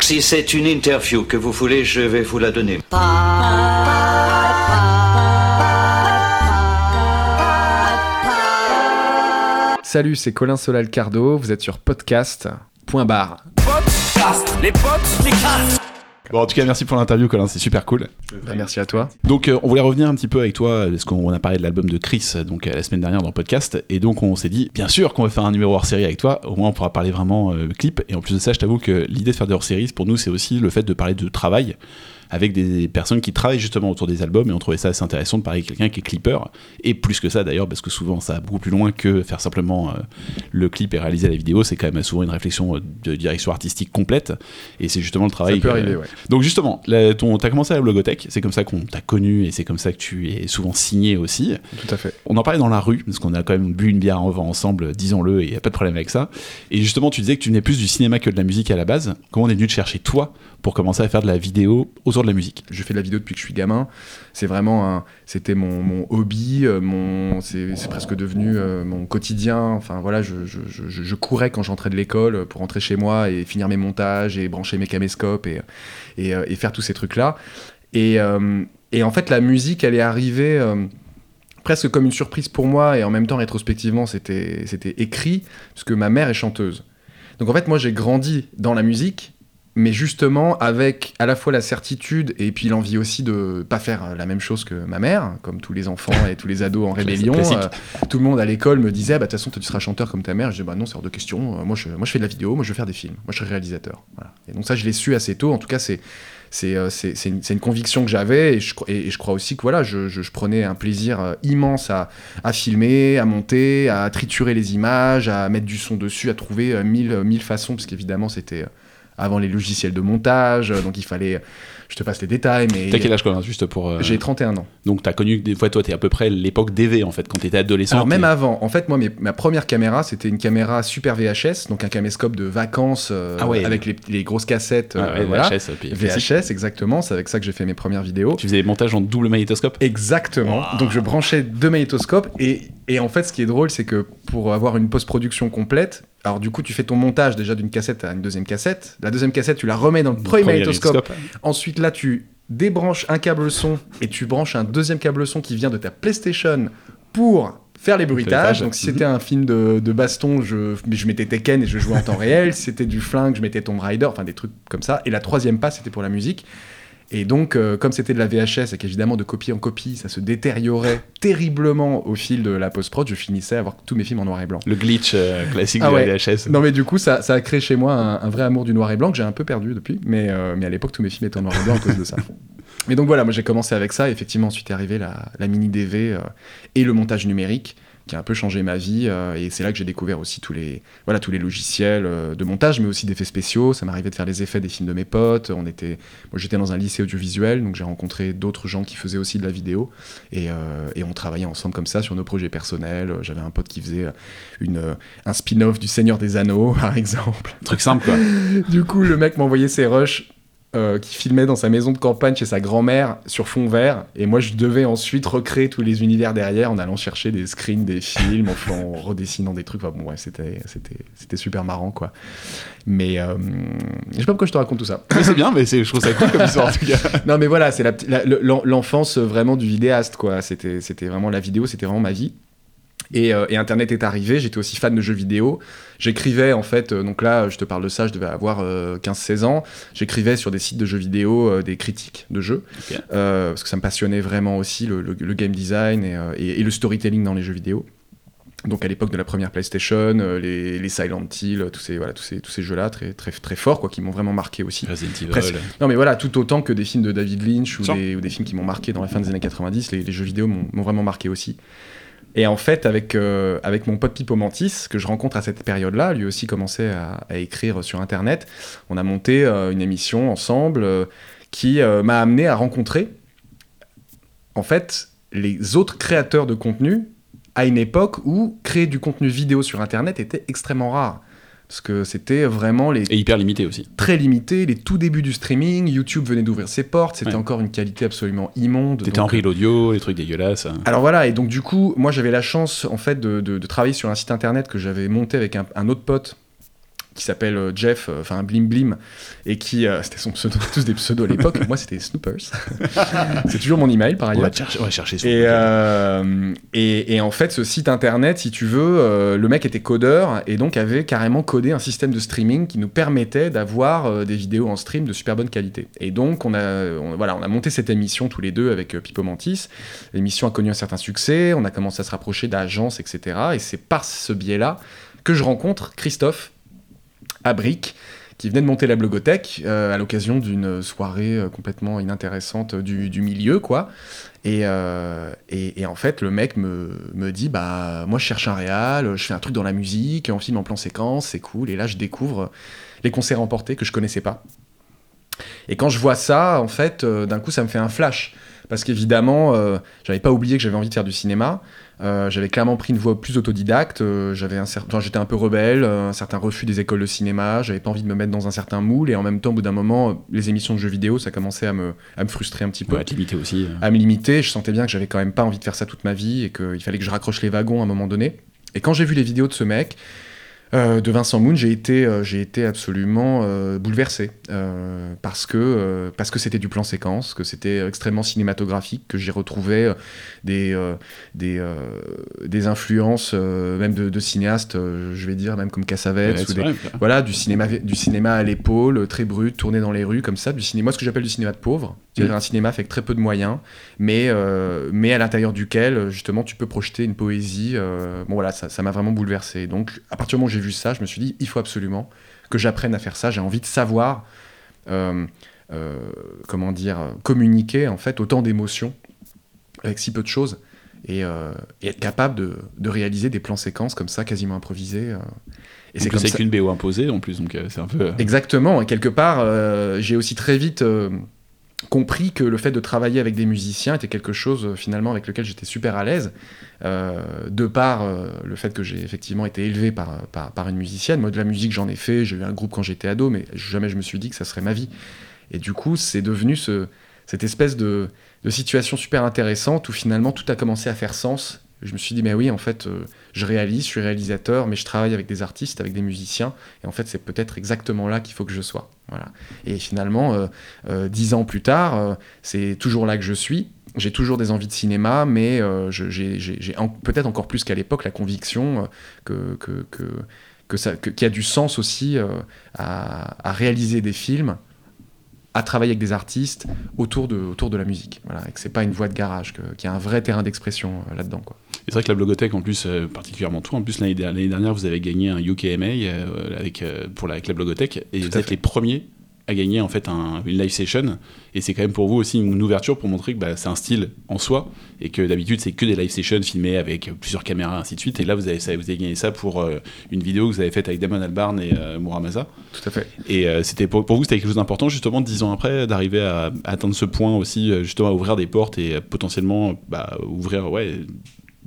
Si c'est une interview que vous voulez, je vais vous la donner. Salut, c'est Colin Solal Cardo, vous êtes sur podcast. Point barre. Bon, en tout cas, merci pour l'interview, Colin, c'est super cool. Bah, merci à toi. Donc, euh, on voulait revenir un petit peu avec toi, parce qu'on a parlé de l'album de Chris donc euh, la semaine dernière dans le podcast, et donc on s'est dit, bien sûr qu'on va faire un numéro hors série avec toi, au moins on pourra parler vraiment euh, clip, et en plus de ça, je t'avoue que l'idée de faire des hors séries, pour nous, c'est aussi le fait de parler de travail avec des personnes qui travaillent justement autour des albums, et on trouvait ça assez intéressant de parler avec quelqu'un qui est clipper, et plus que ça d'ailleurs, parce que souvent ça va beaucoup plus loin que faire simplement euh, le clip et réaliser la vidéo, c'est quand même souvent une réflexion euh, de direction artistique complète, et c'est justement le travail. Ça peut arriver, ouais. donc justement, là, ton, t'as commencé à la blogothèque, c'est comme ça qu'on t'a connu et c'est comme ça que tu es souvent signé aussi. Tout à fait. On en parlait dans la rue, parce qu'on a quand même bu une bière en vent ensemble, disons-le, et y a pas de problème avec ça. Et justement, tu disais que tu venais plus du cinéma que de la musique à la base. Comment on est venu te chercher toi pour commencer à faire de la vidéo autour de la musique Je fais de la vidéo depuis que je suis gamin. C'est vraiment c'était mon, hobby, euh, mon, c'est, presque devenu euh, mon quotidien. Enfin voilà, je, courais quand j'entrais de l'école euh, pour rentrer chez moi et finir mes montages et brancher mes caméscopes et, et, faire tous ces trucs-là. Et, et en fait, la musique, elle est arrivée presque comme une surprise pour moi et en même temps, rétrospectivement, c'était écrit parce que ma mère est chanteuse. Donc en fait, moi, j'ai grandi dans la musique mais justement avec à la fois la certitude et puis l'envie aussi de pas faire euh, la même chose que ma mère, comme tous les enfants et tous les ados en rébellion. Euh, tout le monde à l'école me disait, bah de toute façon, tu seras chanteur comme ta mère. Je disais, bah non, c'est hors de question. Euh, Moi je, moi, je fais de la vidéo, moi, je veux faire des films. Moi, je serai réalisateur. Voilà. Et donc ça, je l'ai su assez tôt. En tout cas, c'est c'est une, une conviction que j'avais et je, et, et je crois aussi que voilà, je, je- je prenais un plaisir immense à, à filmer, à monter, à triturer les images, à mettre du son dessus, à trouver mille, mille façons, parce qu'évidemment, c'était avant les logiciels de montage, euh, donc il fallait, je te passe les détails, mais T'as quel âge Colin Juste pour. euh, j'ai 31 ans. Donc t'as connu des fois, toi, t'es à peu près l'époque DV en fait, quand t'étais adolescent. Alors même avant, en fait, moi, mes- ma première caméra, c'était une caméra Super VHS, donc un caméscope de vacances euh, Ah ouais. avec les, les grosses cassettes. Ah euh, voilà. VHS, puis. VHS, exactement, c'est avec ça que j'ai fait mes premières vidéos. Tu faisais des montages en double magnétoscope? Exactement. Donc je branchais deux magnétoscopes et, et en fait ce qui est drôle c'est que pour avoir une post-production complète, alors du coup tu fais ton montage déjà d'une cassette à une deuxième cassette, la deuxième cassette tu la remets dans le premier, Premier magnétoscope, ensuite là tu débranches un câble son et tu branches un deuxième câble son qui vient de ta PlayStation pour faire les bruitages. Donc si c'était un film de, de baston, je, je mettais Tekken et je jouais en temps réel. Si c'était du flingue, je mettais Tomb Raider, enfin des trucs comme ça. Et la troisième passe c'était pour la musique. Et donc, euh, comme c'était de la VHS et qu'évidemment de copie en copie, ça se détériorait terriblement au fil de la post-prod, je finissais à avoir tous mes films en noir et blanc. Le glitch euh, classique Ah de ouais. la VHS. Non mais du coup, ça, ça a créé chez moi un, un vrai amour du noir et blanc que j'ai un peu perdu depuis, mais, euh, mais à l'époque, tous mes films étaient en noir et blanc à cause de ça. Mais donc voilà, moi j'ai commencé avec ça, et effectivement ensuite est arrivé la, la mini DV euh, et le montage numérique qui a un peu changé ma vie, euh, et c'est là que j'ai découvert aussi tous les, voilà, tous les logiciels euh, de montage, mais aussi d'effets spéciaux, ça m'arrivait de faire les effets des films de mes potes, on était, moi j'étais dans un lycée audiovisuel, donc j'ai rencontré d'autres gens qui faisaient aussi de la vidéo, et, euh, et on travaillait ensemble comme ça sur nos projets personnels, j'avais un pote qui faisait une, un spin-off du Seigneur des Anneaux, par exemple, Truc simple quoi. du coup, le mec m'envoyait ses rushs euh, qui filmait dans sa maison de campagne chez sa grand-mère sur fond vert. Et moi, je devais ensuite recréer tous les univers derrière en allant chercher des screens des films, en, redessinant des trucs. Enfin, bon, ouais, c'était, c'était, c'était super marrant, quoi. Mais euh, je sais pas pourquoi je te raconte tout ça. Mais c'est bien, mais c'est- je trouve ça cool comme histoire en tout cas. non, mais voilà, c'est la, la- l'enfance euh, vraiment du vidéaste, quoi. C'était, c'était vraiment la vidéo, c'était vraiment ma vie. Et, euh, et Internet est arrivé, j'étais aussi fan de jeux vidéo. J'écrivais en fait, euh, donc là je te parle de ça, je devais avoir euh, 15-16 ans. J'écrivais sur des sites de jeux vidéo euh, des critiques de jeux, euh, parce que ça me passionnait vraiment aussi le, le- le game design et, euh, et- et le storytelling dans les jeux vidéo. Donc à l'époque de la première PlayStation, euh, les, les Silent Hill, tous ces, voilà, tous ces, tous ces jeux-là très, très, très forts, quoi, qui m'ont vraiment marqué aussi. Presque. Non mais voilà, tout autant que des films de David Lynch ou, des, ou des films qui m'ont marqué dans la fin des années 90, les, les jeux vidéo m'ont vraiment marqué aussi. Et en fait, avec, euh, avec mon pote Pipo Mantis, que je rencontre à cette période-là, lui aussi commençait à, écrire sur Internet, on a monté euh, une émission ensemble euh, qui m'a amené à rencontrer, en fait, les autres créateurs de contenu à une époque où créer du contenu vidéo sur Internet était extrêmement rare. Parce que c'était vraiment les Et hyper limité aussi. très limité, les tout débuts du streaming, YouTube venait d'ouvrir ses portes, c'était Ouais. encore une qualité absolument immonde. T'étais en reel audio, les trucs dégueulasses. Alors voilà, et donc du coup, moi j'avais la chance en fait de, de- de travailler sur un site internet que j'avais monté avec un, un autre pote qui s'appelle euh, Jeff, euh, enfin Blim Blim, et qui, euh, c'était son pseudo, tous des pseudos à l'époque, moi c'était Snoopers. c'est toujours mon email par On ailleurs. va chercher, on va chercher sur Et, euh, et, et en fait, ce site internet, si tu veux, le mec était codeur et donc avait carrément codé un système de streaming qui nous permettait d'avoir des vidéos en stream de super bonne qualité. Et donc, on a, on- voilà, on a monté cette émission tous les deux avec Pipo Mantis. L'émission a connu un certain succès, on a commencé à se rapprocher d'agences, etc. Et c'est par ce biais-là que je rencontre Christophe qui venait de monter la blogothèque euh, à l'occasion d'une soirée euh, complètement inintéressante du, milieu, quoi. Et, euh, et, et en fait, le mec me, me dit Bah, moi, je cherche un réal, je fais un truc dans la musique, on filme en plan séquence, c'est cool. Et là, je découvre les concerts emportés que je connaissais pas. Et quand je vois ça, en fait, d'un coup, ça me fait un flash. Parce qu'évidemment, j'avais pas oublié que j'avais envie de faire du cinéma. Euh, j'avais clairement pris une voie plus autodidacte. euh, j'avais un certain, j'étais un peu rebelle, euh, un certain refus des écoles de cinéma. J'avais pas envie de me mettre dans un certain moule. Et en même temps, au bout d'un moment, les émissions de jeux vidéo, ça commençait à me, à me frustrer un petit peu Ouais, te limiter aussi. euh. à me limiter. Je sentais bien que j'avais quand même pas envie de faire ça toute ma vie et qu'il fallait que je raccroche les wagons à un moment donné. Et quand j'ai vu les vidéos de ce mec, euh, de Vincent Moon, j'ai été, euh, j'ai été absolument euh, bouleversé parce que parce que c'était du plan séquence, que c'était extrêmement cinématographique, que j'y retrouvais des des des influences même de, de cinéastes, je vais dire même comme Cassavetes Ouais, ou c'est des, vrai. voilà, du cinéma, du cinéma à l'épaule, très brut, tourné dans les rues, comme ça, du cinéma, ce que j'appelle du cinéma de pauvre, c'est-à-dire Mm. un cinéma avec très peu de moyens, mais, euh, mais à l'intérieur duquel, justement, tu peux projeter une poésie. euh, bon, voilà, ça ça m'a vraiment bouleversé. Donc, à partir du moment où j'ai vu ça, je me suis dit, il faut absolument que j'apprenne à faire ça. J'ai envie de savoir, euh, comment dire, communiquer, en fait, autant d'émotions avec si peu de choses. Et, et être capable de, de réaliser des plans séquences comme ça, quasiment improvisés. Et c'est comme c'est ça- qu'une BO imposée en plus, donc c'est un peu. Exactement, et quelque part, j'ai aussi très vite compris que le fait de travailler avec des musiciens était quelque chose euh, finalement avec lequel j'étais super à l'aise, euh, de par euh, le fait que j'ai effectivement été élevé par, par, par une musicienne. Moi, de la musique, j'en ai fait, j'ai eu un groupe quand j'étais ado, mais jamais je me suis dit que ça serait ma vie. Et du coup, c'est devenu ce, cette espèce de, de situation super intéressante où finalement tout a commencé à faire sens. Je me suis dit, mais oui, en fait, euh, je réalise, je suis réalisateur, mais je travaille avec des artistes, avec des musiciens, et en fait, c'est peut-être exactement là qu'il faut que je sois. Voilà. Et finalement, euh, euh, dix ans plus tard, c'est toujours là que je suis. J'ai toujours des envies de cinéma, mais j'ai peut-être encore plus qu'à l'époque la conviction que, que, qu'il y a du sens aussi à réaliser des films, à travailler avec des artistes autour de, autour de la musique. Voilà, et que c'est pas une voie de garage, qu'il y a un vrai terrain d'expression euh, là-dedans. Quoi. C'est vrai que la blogothèque, en plus, euh, particulièrement toi, en plus, l'année der- l'année dernière, vous avez gagné un UKMA euh, avec, pour la, avec la blogothèque, et Tout vous êtes fait. les premiers à gagner en fait un- une live session, et c'est quand même pour vous aussi une ouverture pour montrer que bah, c'est un style en soi, et que d'habitude c'est que des live sessions filmées avec plusieurs caméras, ainsi de suite, et là vous avez, ça- vous avez gagné ça pour euh, une vidéo que vous avez faite avec Damon Albarn et euh, Muramasa, Tout à fait. et euh, c'était pour, pour vous c'était quelque chose d'important justement dix ans après d'arriver à, à atteindre ce point aussi, euh, justement à ouvrir des portes et potentiellement bah, ouvrir, ouais,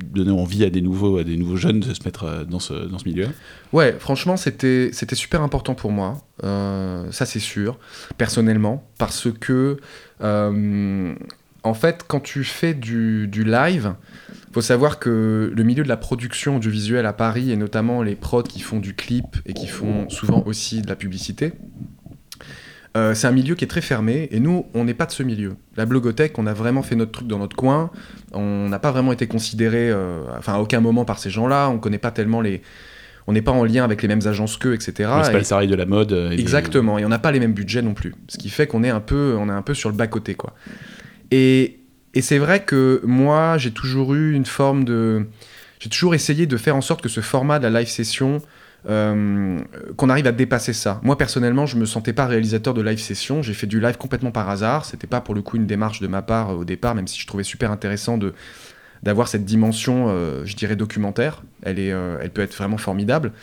donner envie à des nouveaux, à des nouveaux jeunes de se mettre euh, dans ce, dans ce milieu. Ouais, franchement, c'était super important pour moi. Euh, ça, c'est sûr, personnellement, parce que euh, en fait, quand tu fais du, du live, faut savoir que le milieu de la production audiovisuelle à Paris et notamment les prods qui font du clip et qui font souvent aussi de la publicité. Euh, c'est un milieu qui est très fermé et nous, on n'est pas de ce milieu. La blogothèque, on a vraiment fait notre truc dans notre coin. On n'a pas vraiment été considéré, euh, enfin à aucun moment par ces gens-là. On connaît pas tellement les, on n'est pas en lien avec les mêmes agences qu'eux, etc. Ouais, c'est pas le salarié de la mode. euh, et Exactement, et on n'a pas les mêmes budgets non plus. Ce qui fait qu'on est un peu, on est un peu sur le bas-côté, quoi. Et, et c'est vrai que moi, j'ai toujours eu une forme de... J'ai toujours essayé de faire en sorte que ce format de la live session, euh, qu'on arrive à dépasser ça. Moi, personnellement, je me sentais pas réalisateur de live session. J'ai fait du live complètement par hasard. C'était pas pour le coup une démarche de ma part euh, au départ, même si je trouvais super intéressant de d'avoir cette dimension, euh, je dirais, documentaire. Elle, est, elle peut être vraiment formidable.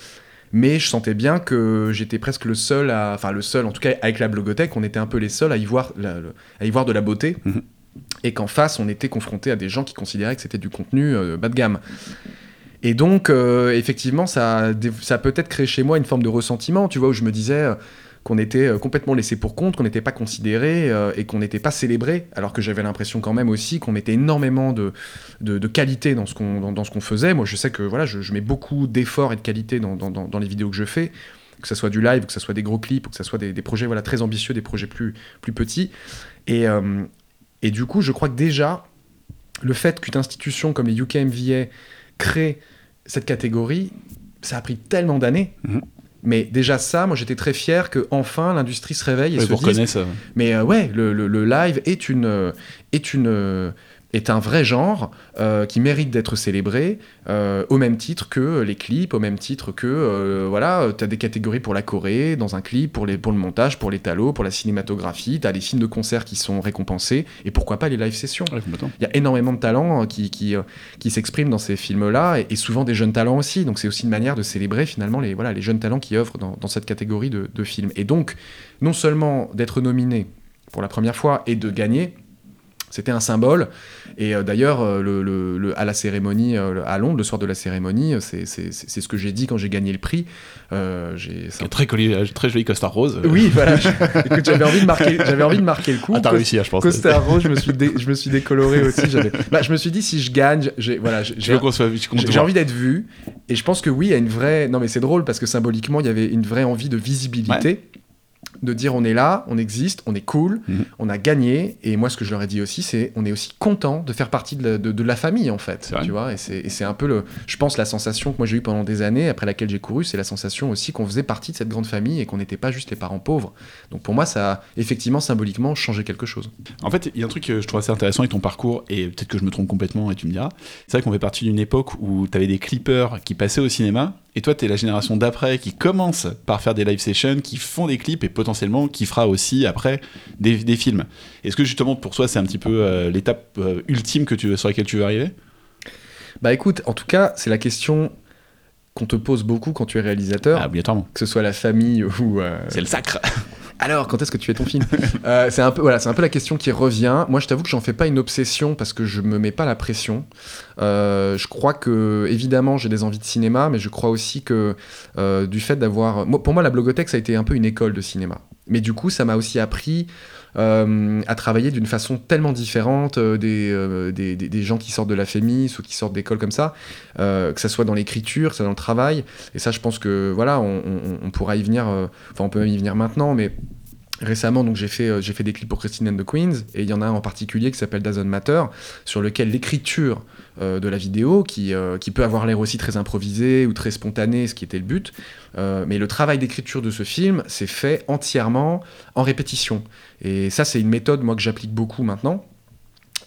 Mais je sentais bien que j'étais presque le seul à. Enfin, le seul, en tout cas, avec la blogothèque, on était un peu les seuls à y voir, la- à y voir de la beauté. Mhm. Et qu'en face, on était confronté à des gens qui considéraient que c'était du contenu bas de gamme. Et donc, euh, effectivement, ça, ça peut-être créé chez moi une forme de ressentiment, tu vois, où je me disais euh, qu'on était euh, complètement laissé pour compte, qu'on n'était pas considéré et qu'on n'était pas célébré, alors que j'avais l'impression quand même aussi qu'on mettait énormément de, de, qualité dans ce qu'on dans, ce faisait. Moi, je sais que voilà, je, mets beaucoup d'efforts et de qualité dans, dans, les vidéos que je fais, que ce soit du live, que ce soit des gros clips, que ce soit des, projets voilà, très ambitieux, des projets plus, plus petits. Et, et du coup, je crois que déjà, le fait qu'une institution comme les UKMVA crée cette catégorie, ça a pris tellement d'années. Mhm. Mais déjà ça, moi j'étais très fier que enfin l'industrie se réveille et Ouais, se dise, ça. mais euh, ouais, le, le- le live est une euh, est une euh, est un vrai genre euh, qui mérite d'être célébré euh, au même titre que les clips, au même titre que euh, voilà, tu as des catégories pour la Corée dans un clip, pour les pour le montage, pour les talos, pour la cinématographie, tu as les films de concert qui sont récompensés et pourquoi pas les live sessions. Ouais. Il y a énormément de talents qui, qui, qui s'expriment dans ces films-là, et, et souvent des jeunes talents aussi. Donc c'est aussi une manière de célébrer finalement les, voilà, les jeunes talents qui œuvrent dans, dans cette catégorie de, de films. Et donc, non seulement d'être nominé pour la première fois et de gagner, c'était un symbole. Et euh, d'ailleurs, euh, le, le- le- à la cérémonie, euh, à Londres, le soir de la cérémonie, c'est ce que j'ai dit quand j'ai gagné le prix. Euh, un très, joli, très joli costard rose. oui, voilà. j'avais envie de marquer, j'avais envie de marquer le coup. Ah, t'as réussi, hein, je pense. Costard rose, je me suis, dé- je me suis décoloré aussi. Bah, je me suis dit si je gagne, j'ai, voilà, j'ai, envie d'être vu. Et je pense que oui, il y a une vraie. Non, mais c'est drôle parce que symboliquement, il y avait une vraie envie de visibilité. De dire on est là, on existe, on est cool, Mhm. on a gagné. Et moi, ce que je leur ai dit aussi, c'est on est aussi content de faire partie de la, de, de la famille, en fait. Tu vois, et c'est, et c'est un peu, le, je pense, la sensation que moi j'ai eue pendant des années, après laquelle j'ai couru, c'est la sensation aussi qu'on faisait partie de cette grande famille et qu'on n'était pas juste les parents pauvres. Donc pour moi, ça a effectivement, symboliquement, changé quelque chose. En fait, il y a un truc que je trouve assez intéressant avec ton parcours, et peut-être que je me trompe complètement et tu me diras. C'est vrai qu'on fait partie d'une époque où tu avais des clippers qui passaient au cinéma, et toi, tu es la génération d'après qui commence par faire des live sessions, qui font des clips et potentiellement qui fera aussi après des, des films. Est-ce que justement pour toi, c'est un petit peu euh, l'étape euh, ultime que tu, sur laquelle tu veux arriver? Bah écoute, en tout cas, c'est la question qu'on te pose beaucoup quand tu es réalisateur, Ah, Obligatoirement. que ce soit la famille ou. euh, C'est le sacre. Alors, quand est-ce que tu fais ton film Euh, C'est un peu, voilà, un peu la question qui revient. Moi, je t'avoue que j'en fais pas une obsession parce que je me mets pas la pression. Euh, je crois que, évidemment, j'ai des envies de cinéma, mais je crois aussi que euh, du fait d'avoir, pour moi, la blogothèque, ça a été un peu une école de cinéma. Mais du coup, ça m'a aussi appris euh, à travailler d'une façon tellement différente euh, des, euh, des, des- gens qui sortent de la FEMIS ou qui sortent d'écoles comme ça, que ça soit dans l'écriture, ça soit dans le travail. Et ça, je pense que voilà, on, on- on pourra y venir. Enfin, on peut même y venir maintenant, mais récemment, donc j'ai fait euh, j'ai fait des clips pour Christine and the Queens, et il y en a un en particulier qui s'appelle Doesn't Matter, sur lequel l'écriture euh, de la vidéo, qui, euh, qui peut avoir l'air aussi très improvisée ou très spontanée, ce qui était le but, mais le travail d'écriture de ce film s'est fait entièrement en répétition. Et ça, c'est une méthode que j'applique beaucoup maintenant.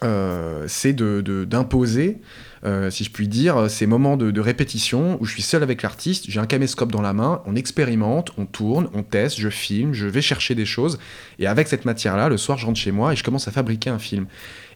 C'est de- d'imposer, euh, si je puis dire, ces moments de, de répétition où je suis seul avec l'artiste, j'ai un caméscope dans la main, on expérimente, on tourne, on teste, je filme, je vais chercher des choses, et avec cette matière-là, le soir, je rentre chez moi et je commence à fabriquer un film.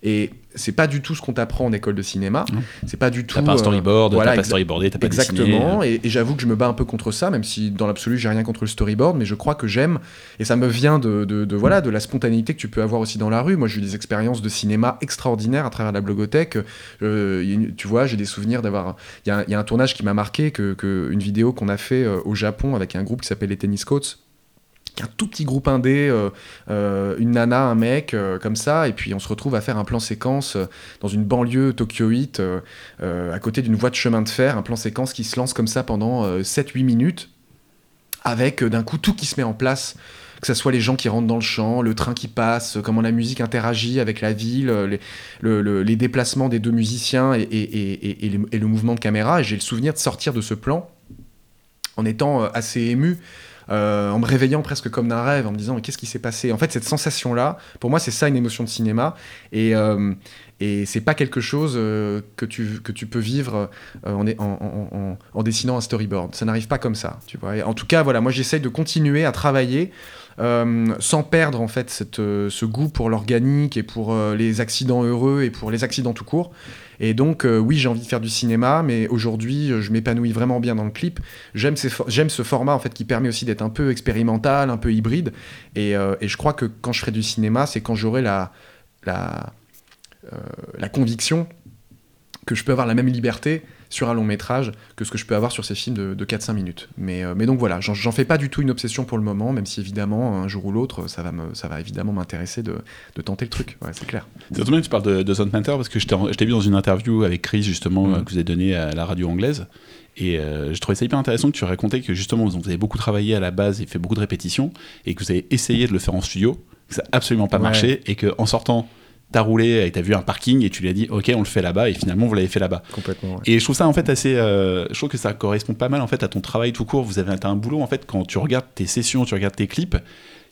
Et c'est pas du tout ce qu'on t'apprend en école de cinéma, c'est pas du tout. T'as pas un euh, storyboard, voilà, t'as pas storyboardé, t'as pas dessiné. euh. Exactement, et, et j'avoue que je me bats un peu contre ça, même si dans l'absolu j'ai rien contre le storyboard, mais je crois que j'aime, et ça me vient de, de- de, voilà, de la spontanéité que tu peux avoir aussi dans la rue. Moi j'ai eu des expériences de cinéma extraordinaires à travers la blogothèque. Euh, il y a une- tu vois, j'ai des souvenirs d'avoir. Il y, a un- il y a un tournage qui m'a marqué, que, que- une vidéo qu'on a fait euh, au Japon avec un groupe qui s'appelle les Tennis Coats qui est un tout petit groupe indé, euh, euh, une nana, un mec, euh, comme ça, et puis on se retrouve à faire un plan séquence dans une banlieue tokyoïte, à côté d'une voie de chemin de fer, un plan séquence qui se lance comme ça pendant euh, 7-8 minutes, avec d'un coup tout qui se met en place, que ce soit les gens qui rentrent dans le champ, le train qui passe, comment la musique interagit avec la ville, les, le- le- les déplacements des deux musiciens et, le, mouvement de caméra. J'ai le souvenir de sortir de ce plan en étant assez ému. Euh, en me réveillant presque comme d'un rêve, en me disant mais qu'est-ce qui s'est passé? En fait, cette sensation-là, pour moi, c'est ça une émotion de cinéma, et, euh, et c'est pas quelque chose euh, que, tu, que tu peux vivre euh, en, en- en- dessinant un storyboard. Ça n'arrive pas comme ça, tu vois. En tout cas, voilà, moi j'essaye de continuer à travailler sans perdre en fait cette, ce goût pour l'organique et pour les accidents heureux et pour les accidents tout court. Et donc, euh, oui, j'ai envie de faire du cinéma, mais aujourd'hui, euh, je m'épanouis vraiment bien dans le clip. J'aime ce format en fait qui permet aussi d'être un peu expérimental, un peu hybride. Et, euh, je crois que quand je ferai du cinéma, c'est quand j'aurai la conviction que je peux avoir la même liberté sur un long métrage que ce que je peux avoir sur ces films de, de 4-5 minutes. Mais, euh, mais donc voilà, j'en- fais pas du tout une obsession pour le moment, même si évidemment, un jour ou l'autre, ça va, me, ça va évidemment m'intéresser de, de tenter le truc. Ouais, c'est clair. C'est que tu parles de, de Zone Panther parce que je t'ai vu dans une interview avec Chris justement euh, que vous avez donné à la radio anglaise et euh, je trouvais ça hyper intéressant que tu racontais que justement vous avez beaucoup travaillé à la base et fait beaucoup de répétitions et que vous avez essayé de le faire en studio, que ça a absolument pas Ouais. marché et que en sortant t'as roulé et t'as vu un parking et tu lui as dit ok on le fait là-bas et finalement vous l'avez fait là-bas. Complètement. ouais. Et je trouve ça en fait assez. euh, je trouve que ça correspond pas mal en fait à ton travail tout court. Vous avez t'as un boulot en fait quand tu regardes tes sessions, tu regardes tes clips.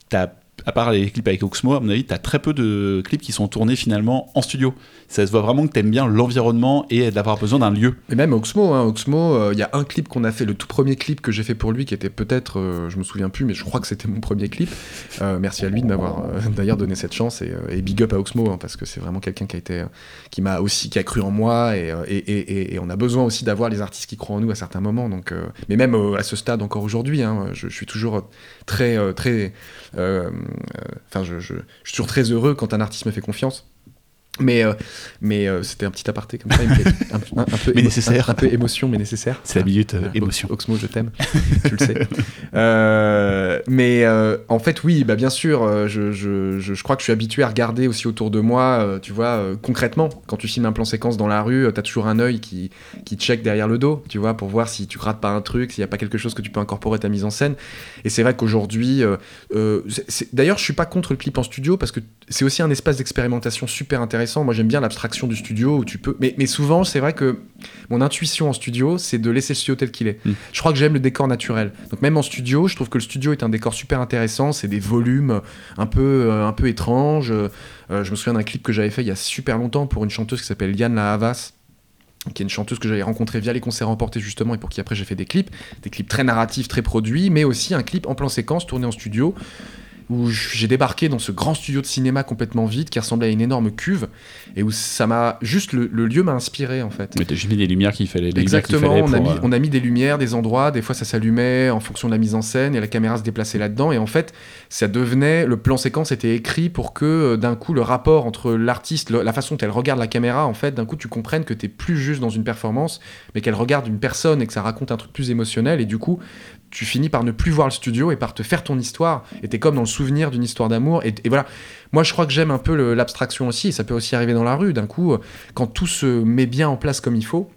T'as à part les clips avec Oxmo, à mon avis, t'as très peu de clips qui sont tournés finalement en studio. Ça se voit vraiment que t'aimes bien l'environnement et d'avoir besoin d'un lieu. Et même Oxmo, hein, euh, il y a un clip qu'on a fait, le tout premier clip que j'ai fait pour lui, qui était peut-être, euh, je me souviens plus, mais je crois que c'était mon premier clip. Euh, merci à lui de m'avoir euh, d'ailleurs donné cette chance et, big up à Oxmo hein, parce que c'est vraiment quelqu'un qui a été, qui m'a aussi, qui a cru en moi et, on a besoin aussi d'avoir les artistes qui croient en nous à certains moments. Donc, mais même à ce stade encore aujourd'hui, hein, je, je suis toujours très, très, enfin, je, je- je suis toujours très heureux quand un artiste me fait confiance. Mais, euh, mais euh, c'était un petit aparté comme ça, un, un- un peu Mais nécessaire. Un, peu émotion, mais nécessaire. C'est la minute euh, émotion. Ox- Oxmo, je t'aime, tu le sais. Mais en fait, oui, bah, bien sûr, je, je, je, je crois que je suis habitué à regarder aussi autour de moi, tu vois, concrètement, quand tu filmes un plan séquence dans la rue, tu as toujours un œil qui, qui check derrière le dos, tu vois, pour voir si tu rates pas un truc, s'il n'y a pas quelque chose que tu peux incorporer à ta mise en scène. Et c'est vrai qu'aujourd'hui, d'ailleurs, je suis pas contre le clip en studio parce que c'est aussi un espace d'expérimentation super intéressant. Moi, j'aime bien l'abstraction du studio où tu peux. Mais, mais souvent, c'est vrai que mon intuition en studio, c'est de laisser le studio tel qu'il est. Mm. Je crois que j'aime le décor naturel. Donc, même en studio, je trouve que le studio est un décor super intéressant. C'est des volumes un peu, euh, un peu étranges. Euh, je me souviens d'un clip que j'avais fait il y a super longtemps pour une chanteuse qui s'appelle Liane La Havas qui est une chanteuse que j'avais rencontrée via les concerts emportés justement et pour qui après j'ai fait des clips, des clips très narratifs, très produits, mais aussi un clip en plan séquence tourné en studio où j'ai débarqué dans ce grand studio de cinéma complètement vide qui ressemblait à une énorme cuve et où ça m'a juste le, le lieu m'a inspiré en fait. Mais juste mis des lumières qu'il fallait. Exactement, fallait on a, mis, euh, on a mis des lumières, des endroits, des fois ça s'allumait en fonction de la mise en scène et la caméra se déplaçait là-dedans et en fait ça devenait, le plan séquence était écrit pour que euh, d'un coup le rapport entre l'artiste, la façon dont elle regarde la caméra, en fait d'un coup tu comprennes que t'es plus juste dans une performance mais qu'elle regarde une personne et que ça raconte un truc plus émotionnel et du coup tu finis par ne plus voir le studio et par te faire ton histoire. Et t'es comme dans le souvenir d'une histoire d'amour. Et, voilà. Moi je crois que j'aime un peu l'abstraction aussi. Et ça peut aussi arriver dans la rue. D'un coup quand tout se met bien en place comme il faut.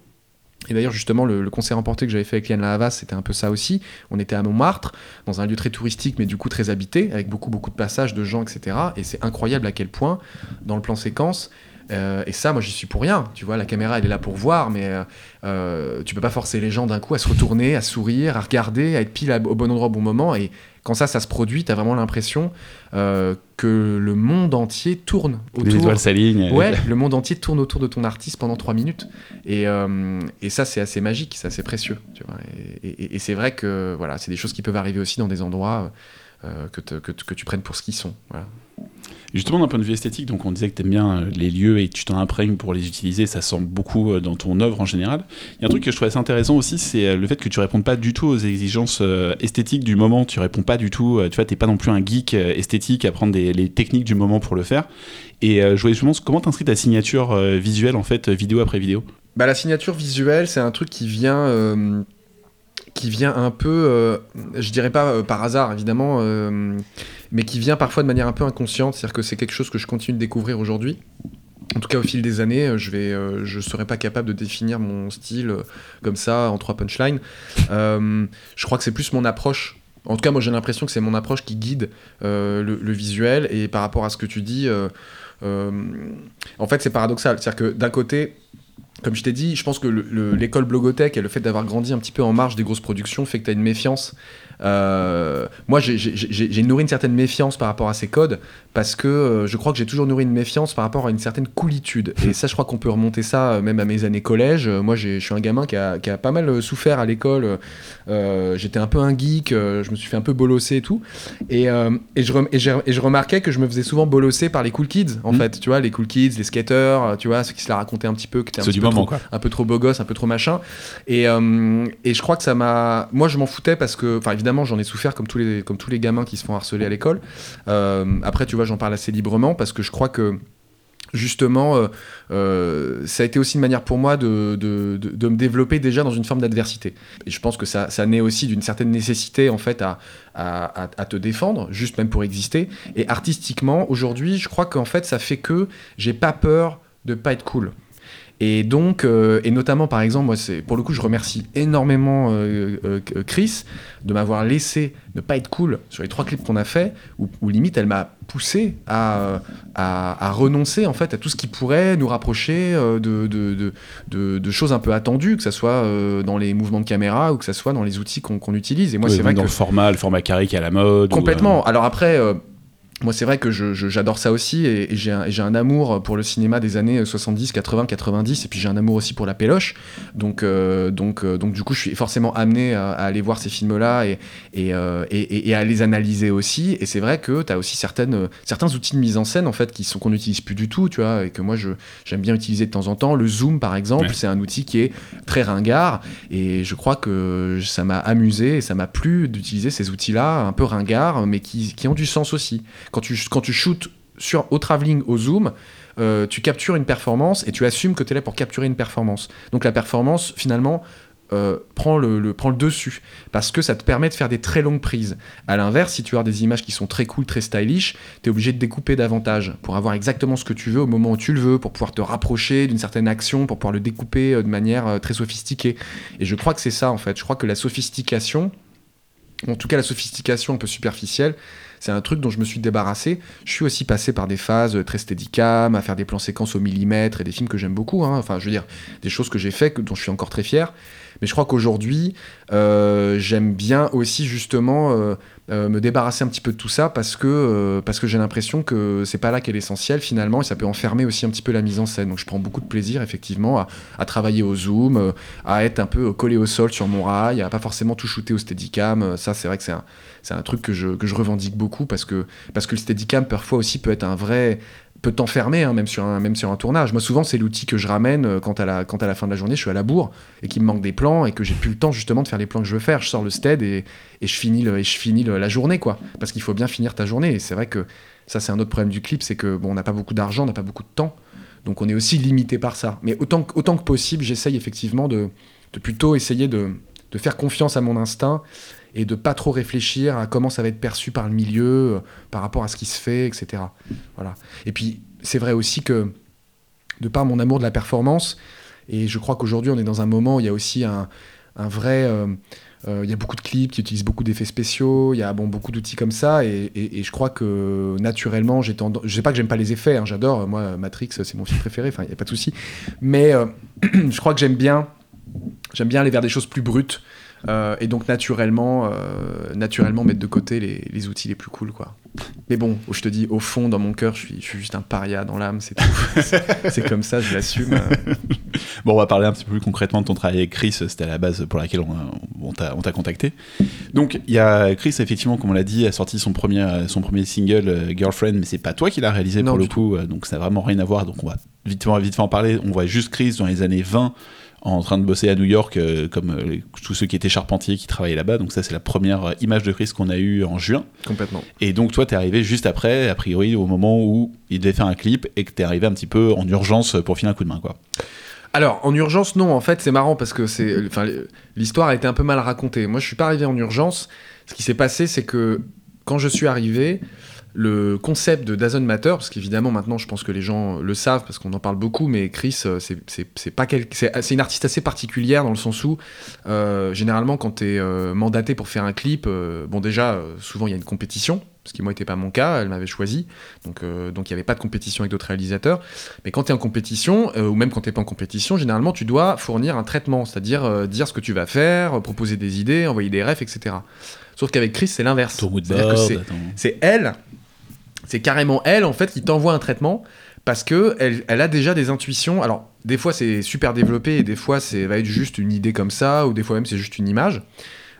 Et d'ailleurs, justement, le, le concert emporté que j'avais fait avec Liane La Havas, c'était un peu ça aussi. On était à Montmartre, dans un lieu très touristique, mais du coup très habité, avec beaucoup, beaucoup de passages de gens, etc. Et c'est incroyable à quel point, dans le plan séquence, euh, et ça, moi, j'y suis pour rien. Tu vois, la caméra, elle est là pour voir, mais euh, euh, tu peux pas forcer les gens d'un coup à se retourner, à sourire, à regarder, à être pile au bon endroit au bon moment. Et quand ça, ça se produit, t'as vraiment l'impression euh, que le monde entier tourne Les autour. étoiles s'alignent. Ouais, le monde entier tourne autour de ton artiste pendant trois minutes. Et, et ça, c'est assez magique, c'est assez précieux. Tu vois. Et, et- et c'est vrai que voilà, c'est des choses qui peuvent arriver aussi dans des endroits euh, que, te- que, tu- que tu prennes pour ce qu'ils sont. Voilà. Justement, d'un point de vue esthétique, donc on disait que tu aimes bien euh, les lieux et tu t'en imprègnes pour les utiliser, ça semble beaucoup euh, dans ton œuvre en général. Il y a un truc que je trouvais assez intéressant aussi, c'est euh, le fait que tu répondes pas du tout aux exigences esthétiques du moment, tu réponds pas du tout, tu vois, t'es pas non plus un geek esthétique à prendre les techniques du moment pour le faire. Et je voulais justement, comment t'inscris ta signature visuelle, en fait, vidéo après vidéo? Bah, la signature visuelle, c'est un truc qui vient, qui vient un peu, euh, je dirais pas euh, par hasard évidemment, euh, mais qui vient parfois de manière un peu inconsciente. C'est-à-dire que c'est quelque chose que je continue de découvrir aujourd'hui. En tout cas, au fil des années, je je serais pas capable de définir mon style comme ça en trois punchlines. Je crois que c'est plus mon approche. En tout cas, moi, j'ai l'impression que c'est mon approche qui guide le, le visuel. Et par rapport à ce que tu dis, en fait, c'est paradoxal. C'est-à-dire que d'un côté, comme je t'ai dit, je pense que le- le- l'école Blogothèque et le fait d'avoir grandi un petit peu en marge des grosses productions fait que tu as une méfiance. Euh, moi, j'ai- nourri une certaine méfiance par rapport à ces codes parce que euh, je crois que j'ai toujours nourri une méfiance par rapport à une certaine coolitude. Et ça, je crois qu'on peut remonter ça euh, même à mes années collège. Moi, je suis un gamin qui a, qui a pas mal souffert à l'école. J'étais un peu un geek, je me suis fait un peu bolosser et tout. Et, et, je, rem- et, j'ai- et je remarquais que je me faisais souvent bolosser par les cool kids, en Mhm. fait. Tu vois, les cool kids, les skateurs, euh, tu vois, ceux qui se la racontaient un petit peu, qui étaient un petit peu moment, trop- quoi. un peu trop beau gosse, un peu trop machin. Et, et je crois que ça m'a. Moi, je m'en foutais parce que, enfin, évidemment, j'en ai souffert comme tous les, gamins qui se font harceler à l'école. Euh, après, tu vois, j'en parle assez librement parce que je crois que justement, euh, euh, ça a été aussi une manière pour moi de, me développer déjà dans une forme d'adversité. Et je pense que ça, naît aussi d'une certaine nécessité, en fait, à, à, à, te défendre, juste même pour exister. Et artistiquement, aujourd'hui, je crois qu'en fait, ça fait que j'ai pas peur de pas être cool. Et donc, euh, et notamment par exemple, moi, c'est pour le coup, je remercie énormément euh, euh, Chris de m'avoir laissé ne pas être cool sur les trois clips qu'on a fait, où, limite elle m'a poussé à, à, renoncer en fait à tout ce qui pourrait nous rapprocher de, de, de, de choses un peu attendues, que ce soit dans les mouvements de caméra ou que ce soit dans les outils qu'on utilise. Et moi, c'est vrai dans le format, le format carré qui est à la mode. Complètement. Alors après moi, c'est vrai que j'adore ça aussi et, j'ai un, amour pour le cinéma des années 70, 80, 90 et puis j'ai un amour aussi pour la péloche. Donc, euh, donc, euh, donc du coup, je suis forcément amené à, aller voir ces films-là et, euh, et, à les analyser aussi. Et c'est vrai que tu as aussi certaines, certains outils de mise en scène en fait qui sont qu'on n'utilise plus du tout, tu vois, et que moi j'aime bien utiliser de temps en temps. Le zoom, par exemple, c'est un outil qui est très ringard et je crois que ça m'a amusé et ça m'a plu d'utiliser ces outils-là un peu ringards, mais qui, qui ont du sens aussi quand tu, quand tu shootes sur, au travelling, au zoom, euh, tu captures une performance et tu assumes que tu es là pour capturer une performance. Donc la performance, finalement, euh, prend, le, prend le dessus parce que ça te permet de faire des très longues prises. À l'inverse, si tu as des images qui sont très cool, très stylish, tu es obligé de découper davantage pour avoir exactement ce que tu veux au moment où tu le veux, pour pouvoir te rapprocher d'une certaine action, pour pouvoir le découper euh, de manière très sophistiquée. Et je crois que c'est ça en fait. Je crois que la sophistication, en tout cas la sophistication un peu superficielle, c'est un truc dont je me suis débarrassé. Je suis aussi passé par des phases très steadicam, à faire des plans séquences au millimètre et des films que j'aime beaucoup. Hein. Enfin, je veux dire, des choses que j'ai fait, dont je suis encore très fier. Mais je crois qu'aujourd'hui, euh, j'aime bien aussi justement euh, euh, me débarrasser un petit peu de tout ça parce que, que j'ai l'impression que c'est pas là qu'est l'essentiel finalement et ça peut enfermer aussi un petit peu la mise en scène. Donc je prends beaucoup de plaisir effectivement à, travailler au zoom, à être un peu collé au sol sur mon rail, à pas forcément tout shooter au steadicam. Ça, c'est vrai que c'est un, un truc que je, que je revendique beaucoup parce que, parce que le steadicam parfois aussi peut être un vrai peut t'enfermer hein, même sur un même tournage. Moi souvent c'est l'outil que je ramène euh, quand à la fin de la journée je suis à la bourre et qu'il me manque des plans et que j'ai plus le temps justement de faire les plans que je veux faire. Je sors le stead et, je finis et je finis la journée quoi. Parce qu'il faut bien finir ta journée. Et c'est vrai que ça c'est un autre problème du clip c'est que on n'a pas beaucoup d'argent on n'a pas beaucoup de temps. Donc on est aussi limité par ça. Mais autant que possible j'essaye effectivement de, de plutôt essayer de faire confiance à mon instinct et de pas trop réfléchir à comment ça va être perçu par le milieu, euh, par rapport à ce qui se fait, etc. Voilà. Et puis, c'est vrai aussi que, de par mon amour de la performance, et je crois qu'aujourd'hui, on est dans un moment où il y a aussi un, vrai. Euh, euh, il y a beaucoup de clips qui utilisent beaucoup d'effets spéciaux, il y a bon, beaucoup d'outils comme ça, et, je crois que naturellement, j'ai tendance. Je sais pas que j'aime pas les effets, hein, j'adore, moi, Matrix, c'est mon film préféré, enfin, il n'y a pas de souci, mais je crois que j'aime bien, j'aime bien aller vers des choses plus brutes, euh, et donc naturellement, euh, naturellement mettre de côté les, les, outils les plus cool, quoi. Mais bon, je te dis, au fond, dans mon cœur, je suis, je suis juste un paria dans l'âme, c'est c'est comme ça, je l'assume. bon, on va parler un petit peu plus concrètement de ton travail avec Chris, c'était la base pour laquelle on, on t'a contacté. Donc, il y a Chris, effectivement, comme on l'a dit, a sorti son premier, son premier single, euh, Girlfriend, mais c'est pas toi qui l'as réalisé pour le coup, donc ça n'a vraiment rien à voir, donc on va vite, vite en parler. On voit juste Chris dans les années 20 en train de bosser à New York, euh, comme euh, tous ceux qui étaient charpentiers qui travaillaient là-bas. Donc ça, c'est la première euh, image de Chris qu'on a eue en juin. Complètement. Et donc toi, t'es arrivé juste après, a priori, au moment où il devait faire un clip et que t'es arrivé un petit peu en urgence pour filer un coup de main, quoi. Alors, en urgence, non. En fait, c'est marrant parce que c'est, enfin, l'histoire a été un peu mal racontée. Moi, je suis pas arrivé en urgence. Ce qui s'est passé, c'est que quand je suis arrivé, le concept de Dazon Matter, parce qu'évidemment maintenant je pense que les gens le savent parce qu'on en parle beaucoup, mais Chris euh, c'est pas c'est une artiste assez particulière dans le sens où euh, généralement quand tu es euh, mandaté pour faire un clip, bon déjà souvent il y a une compétition, ce qui moi n'était pas mon cas, elle m'avait choisi, donc donc il n'y avait pas de compétition avec d'autres réalisateurs. Mais quand tu es en compétition ou même quand tu pas en compétition, généralement tu dois fournir un traitement, c'est-à-dire dire ce que tu vas faire, proposer des idées, envoyer des refs, etc. Sauf qu'avec Chris c'est l'inverse. C'est elle c'est carrément elle, en fait, qui t'envoie un traitement parce que elle, a déjà des intuitions. Alors, des fois, c'est super développé et des fois, c'est va être juste une idée comme ça, ou des fois même, c'est juste une image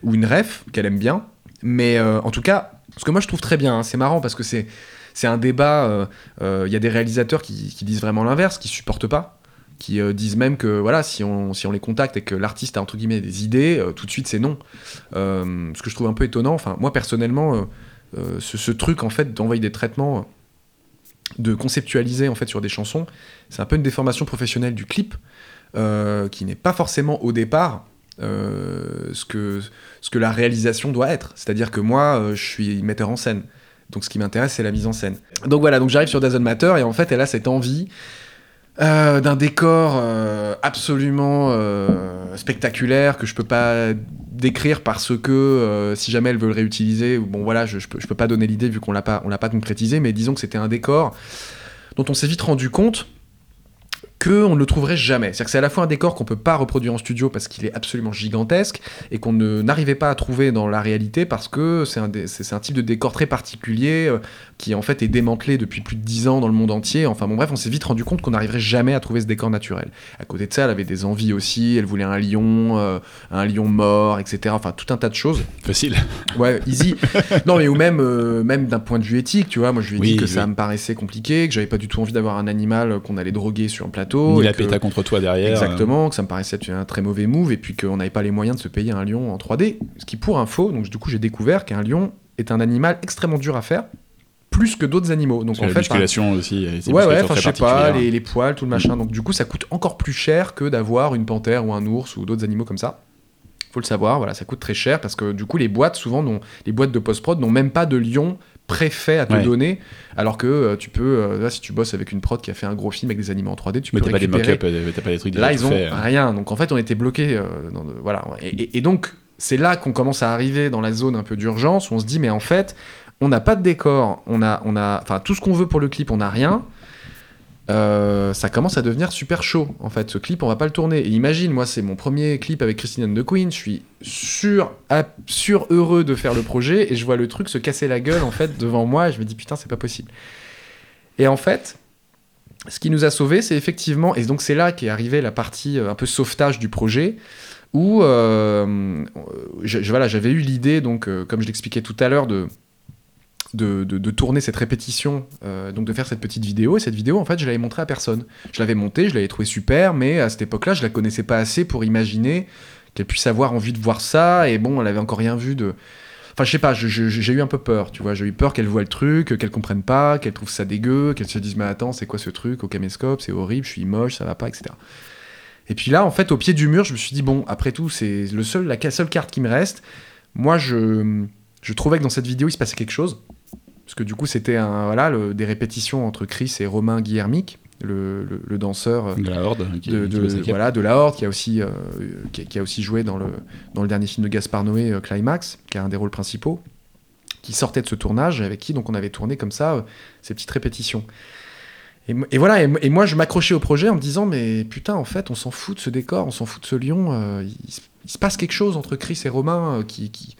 ou une ref qu'elle aime bien. Mais euh, en tout cas, ce que moi je trouve très bien, hein, c'est marrant parce que c'est c'est un débat. Euh, euh, il y a des réalisateurs qui, disent vraiment l'inverse, qui supportent pas, qui disent même que voilà, si on, si on les contacte et que l'artiste a entre guillemets des idées, tout de suite c'est non. ce que je trouve un peu étonnant. Enfin, moi personnellement, euh, ce, truc en fait d'envoyer des traitements de conceptualiser en fait sur des chansons. C'est un peu une déformation professionnelle du clip, euh, qui n'est pas forcément au départ euh, ce, que, ce que la réalisation doit être. C'est-à-dire que moi, je suis metteur en scène. Donc ce qui m'intéresse, c'est la mise en scène. Donc voilà, donc j'arrive sur Doesn't Matter et en fait, elle a cette envie d'un décor absolument spectaculaire que je peux pas décrire parce que euh, si jamais elle veut le réutiliser, bon voilà, je, peux, je peux pas donner l'idée vu qu'on l'a pas, on l'a pas concrétisé, mais disons que c'était un décor dont on s'est vite rendu compte que on ne le trouverait jamais. C'est-à-dire que c'est à la fois un décor qu'on peut pas reproduire en studio parce qu'il est absolument gigantesque et qu'on ne n'arrivait pas à trouver dans la réalité parce que c'est un, type de décor très particulier euh, qui en fait est démantelé depuis plus de 10 ans dans le monde entier. Enfin bon bref, on s'est vite rendu compte qu'on n'arriverait jamais à trouver ce décor naturel. À côté de ça, elle avait des envies aussi, elle voulait un lion, euh, un lion mort, etc. Enfin tout un tas de choses. Facile. Ouais, easy. non, mais ou même, euh, même d'un point de vue éthique, tu vois. Moi, je lui ai Oui, dit que oui. ça me paraissait compliqué, que j'avais pas du tout envie d'avoir un animal qu'on allait droguer sur un plateau. Ni et la péta contre toi derrière. Exactement, que ça me paraissait être un très mauvais move, et puis qu'on n'avait pas les moyens de se payer un lion en 3D. Ce qui, pour info, donc du coup, j'ai découvert qu'un lion est un animal extrêmement dur à faire, plus que d'autres animaux. Donc en la fait, musculation aussi. c'est Ouais, ouais, enfin, je sais pas, particulière. les, les poils, tout le machin. Donc, du coup, ça coûte encore plus cher que d'avoir une panthère ou un ours ou d'autres animaux comme ça. Faut le savoir, voilà, ça coûte très cher parce que du coup, les boîtes, souvent, les boîtes de post-prod n'ont même pas de lion préfet à te Ouais. donner. Alors que euh, tu peux, euh, là, si tu bosses avec une prod qui a fait un gros film avec des animaux en 3D, tu Mais peux t'as pas des récupérer. euh, t'as pas des trucs Là, ils ont euh. rien. Donc, en fait, on était bloqués. dans de- voilà. Et, et- et donc, c'est là qu'on commence à arriver dans la zone un peu d'urgence où on se dit, mais en fait, on n'a pas de décor, on a, on a, enfin, tout ce qu'on veut pour le clip, on n'a rien. Euh, ça commence à devenir super chaud en fait ce clip on va pas le tourner. Et imagine moi c'est mon premier clip avec Christine the Queen. Je suis sûr ap- sûr heureux de faire le projet et je vois le truc se casser la gueule en fait devant moi et je me dis putain c'est pas possible. Et en fait ce qui nous a sauvés c'est effectivement et donc c'est là qu'est arrivée la partie euh, un peu sauvetage du projet où euh, voilà, j'avais eu l'idée, donc, comme je l'expliquais tout à l'heure, de, de, tourner cette répétition, euh, donc de faire cette petite vidéo. Et cette vidéo, en fait, je l'avais montrée à personne. Je l'avais montée, je l'avais trouvée super, mais à cette époque-là, je la connaissais pas assez pour imaginer qu'elle puisse avoir envie de voir ça. Et bon, elle avait encore rien vu de. Enfin, je sais pas, j'ai eu un peu peur, tu vois. J'ai eu peur qu'elle voit le truc, qu'elle comprenne pas, qu'elle trouve ça dégueu, qu'elle se dise, mais attends, c'est quoi ce truc au caméscope? C'est horrible, je suis moche, ça va pas, etc. Et puis là, en fait, au pied du mur, je me suis dit, bon, après tout, c'est le seul, la seule carte qui me reste. Moi, je, je trouvais que dans cette vidéo, il se passait quelque chose. Parce que du coup, c'était un, voilà, le- des répétitions entre Chris et Romain Guillermic, le, le- le danseur euh, De la Horde. qui- de, qui de- bosse avec elle. voilà, de la Horde, qui a aussi, euh, qui, a- qui a aussi joué dans le, dans le dernier film de Gaspard Noé, euh, Climax, qui a un des rôles principaux, qui sortait de ce tournage, avec qui donc on avait tourné comme ça euh, ces petites répétitions. Et, voilà, et, mo- et moi je m'accrochais au projet en me disant, mais putain, en fait, on s'en fout de ce décor, on s'en fout de ce lion, il, se- il se passe quelque chose entre Chris et Romain qui, qui,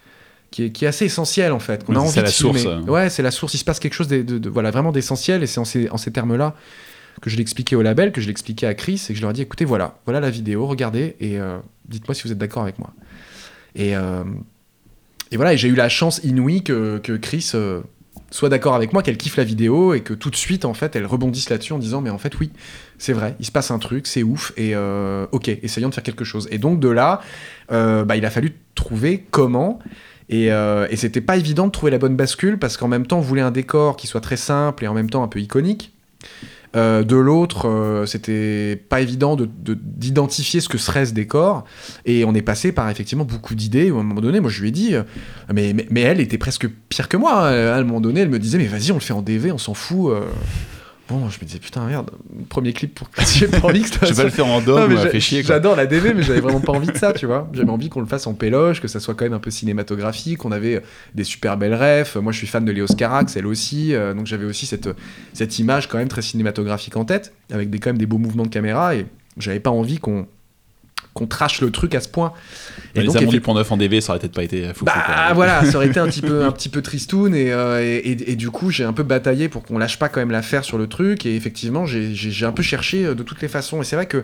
qui, est, qui est assez essentiel en fait, qu'on a Ouais, envie c'est la source. Ouais, c'est la source, il se passe quelque chose de, de- de- voilà, vraiment d'essentiel, et c'est en ces, en ces termes-là que je l'expliquais au label, que je l'expliquais à Chris, et que je leur ai dit, écoutez, voilà, voilà la vidéo, regardez, et euh, dites-moi si vous êtes d'accord avec moi. Et, euh, et voilà, et j'ai eu la chance inouïe que, que Chris euh, soit d'accord avec moi, qu'elle kiffe la vidéo, et que tout de suite, en fait, elle rebondisse là-dessus en disant, mais en fait, oui, c'est vrai, il se passe un truc, c'est ouf, et ok, essayons de faire quelque chose. Et donc de là, bah, il a fallu trouver comment. Et, euh, et c'était pas évident de trouver la bonne bascule parce qu'en même temps, on voulait un décor qui soit très simple et en même temps un peu iconique. Euh, de l'autre, euh, c'était pas évident de- de- d'identifier ce que serait ce décor. Et on est passé par effectivement beaucoup d'idées. À un moment donné, moi je lui ai dit, mais, mais, mais elle était presque pire que moi. À un moment donné, elle me disait, mais vas-y, on le fait en DV, on s'en fout. Bon, je me disais, putain, merde, premier clip pour j'ai pas envie que ça Je vais pas le faire en j'a- fait chier. J'adore la DV, mais j'avais vraiment pas envie de ça, tu vois. J'avais envie qu'on le fasse en péloche, que ça soit quand même un peu cinématographique. On avait des super belles refs. Moi, je suis fan de Léos Carax, elle aussi. euh, donc, j'avais aussi cette, cette image quand même très cinématographique en tête, avec des, quand même des beaux mouvements de caméra. Et j'avais pas envie qu'on qu'on trache le truc à ce point. Les donc, amants du Pont Neuf en DV, ça aurait peut-être pas été fou. bah voilà, ça aurait été un petit peu, un petit peu tristoun et, euh, et, et- et du coup j'ai un peu bataillé pour qu'on lâche pas quand même l'affaire sur le truc et effectivement j'ai- un peu cherché euh, de toutes les façons et c'est vrai que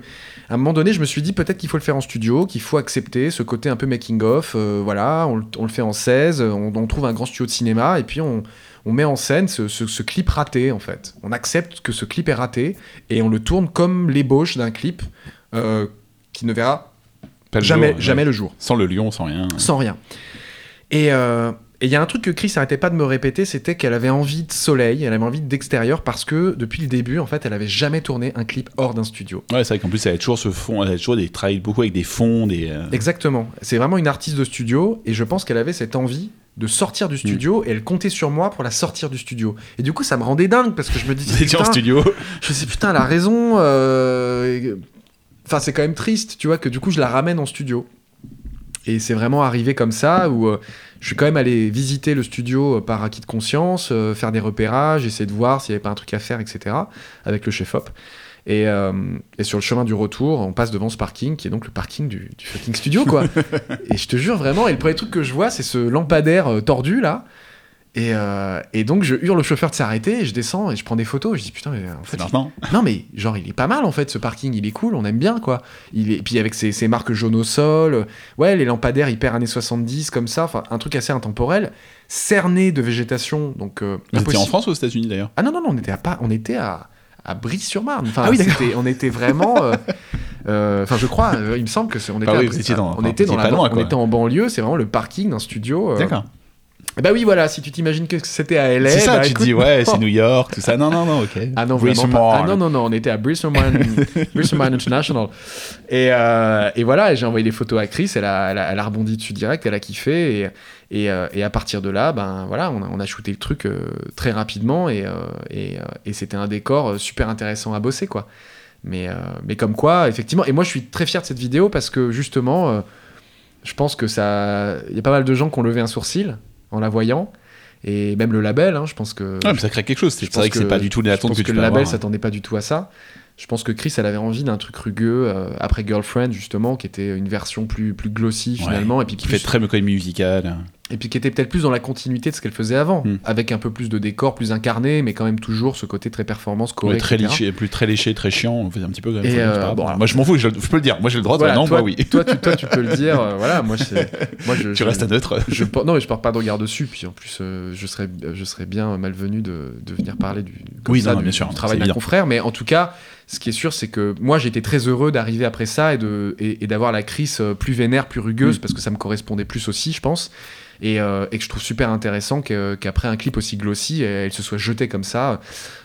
à un moment donné je me suis dit peut-être qu'il faut le faire en studio, qu'il faut accepter ce côté un peu making of, euh, voilà, on, le- on le fait en 16, on, on trouve un grand studio de cinéma et puis on, on met en scène ce, ce- ce clip raté en fait. On accepte que ce clip est raté et on le tourne comme l'ébauche d'un clip euh, qui ne verra Pas jamais, jour, jamais ouais. le jour Sans le lion, sans rien. sans rien. Et, euh, Et il y a un truc que Chris arrêtait pas de me répéter, c'était qu'elle avait envie de soleil, elle avait envie d'extérieur parce que depuis le début, en fait, elle avait jamais tourné un clip hors d'un studio. Ouais, c'est vrai qu'en plus, elle a toujours ce fond, elle a toujours des travaille beaucoup avec des fonds, des. euh, Exactement. C'est vraiment une artiste de studio et je pense qu'elle avait cette envie de sortir du studio et elle comptait sur moi pour la sortir du studio. Et du coup, ça me rendait dingue parce que je me disais, Vous en studio. je me disais, putain, elle a raison. euh, Enfin, c'est quand même triste, tu vois, que du coup, je la ramène en studio. Et c'est vraiment arrivé comme ça où euh, je suis quand même allé visiter le studio euh, par acquis de conscience, euh, faire des repérages, essayer de voir s'il n'y avait pas un truc à faire, etc. avec le chef-op. Et, et sur le chemin du retour, on passe devant ce parking qui est donc le parking du, du fucking studio, quoi. et je te jure vraiment, et le premier truc que je vois, c'est ce lampadaire tordu là. Et, euh, et donc je hurle au chauffeur de s'arrêter je descends et je prends des photos. Je dis putain, mais en fait, maintenant. non mais genre il est pas mal en fait ce parking, il est cool, on aime bien quoi. Il est puis avec ses, ses marques jaunes au sol, euh, ouais les lampadaires hyper années 70 comme ça, enfin un truc assez intemporel, cerné de végétation donc euh, Vous étiez en impossible- France ou aux États-Unis d'ailleurs? Ah non non non on était à pas on était à à Brive-sur-Marne. Enfin, Ah oui, on était vraiment. euh, euh, Enfin, je crois, euh, il me semble que c'est. On était, Ah à oui, étiez dans- on enfin, était dans la loin, on était en banlieue. C'est vraiment le parking d'un studio. D'accord. Bah oui, voilà. Si tu t'imagines que c'était à LA, C'est ça, bah, tu te écoute, dis, ouais, c'est. New York, tout ça. Non, non, non, ok. Ah non, vraiment pas. Ah non, non, non, on était à Bristol Mine International. Et, euh, et voilà, j'ai envoyé les photos à Chris, elle a, elle a, elle a rebondi dessus direct, elle a kiffé. Et, et, euh, et à partir de là, ben voilà, on a, on a shooté le truc euh, très rapidement et, euh, et, et c'était un décor super intéressant à bosser, quoi. Mais, mais comme quoi, effectivement, et moi je suis très fier de cette vidéo parce que justement, je pense que ça. Il y a pas mal de gens qui ont levé un sourcil en la voyant. Et même le label, hein, je pense que. Ouais, mais ça crée quelque chose. C'est vrai pense que c'est pas du tout les attentes que, que, tu le label s'attendait pas du tout à ça. Je pense que Chris, elle avait envie d'un truc rugueux euh, après Girlfriend justement, qui était une version plus plus glossy Ouais, finalement, et puis Qui plus- fait très comédie musicale. Et puis qui était peut-être plus dans la continuité de ce qu'elle faisait avant, Hmm. avec un peu plus de décor, plus incarné, mais quand même toujours ce côté très performance, Ouais, correct, très etc. léché, plus très léché, très chiant. On fait un petit peu quand même. Et, euh, bon, moi, je m'en fous. Je, je peux le dire. Moi, j'ai le droit. Voilà, toi, non, toi, oui. toi, tu, toi, tu peux le dire. euh, voilà, moi, je, Tu je- restes à neutre. je non mais je porte pas de regard dessus puis en plus euh, je serais je serais bien malvenu de, de venir parler du Oui, ça, non, du, bien sûr, du travail d'un confrère mais en tout cas ce qui est sûr c'est que moi j'étais très heureux d'arriver après ça et de et, et d'avoir la crise plus vénère plus rugueuse Mm. parce que ça me correspondait plus aussi je pense et, euh, et que je trouve super intéressant qu'après un clip aussi glossy elle se soit jetée comme ça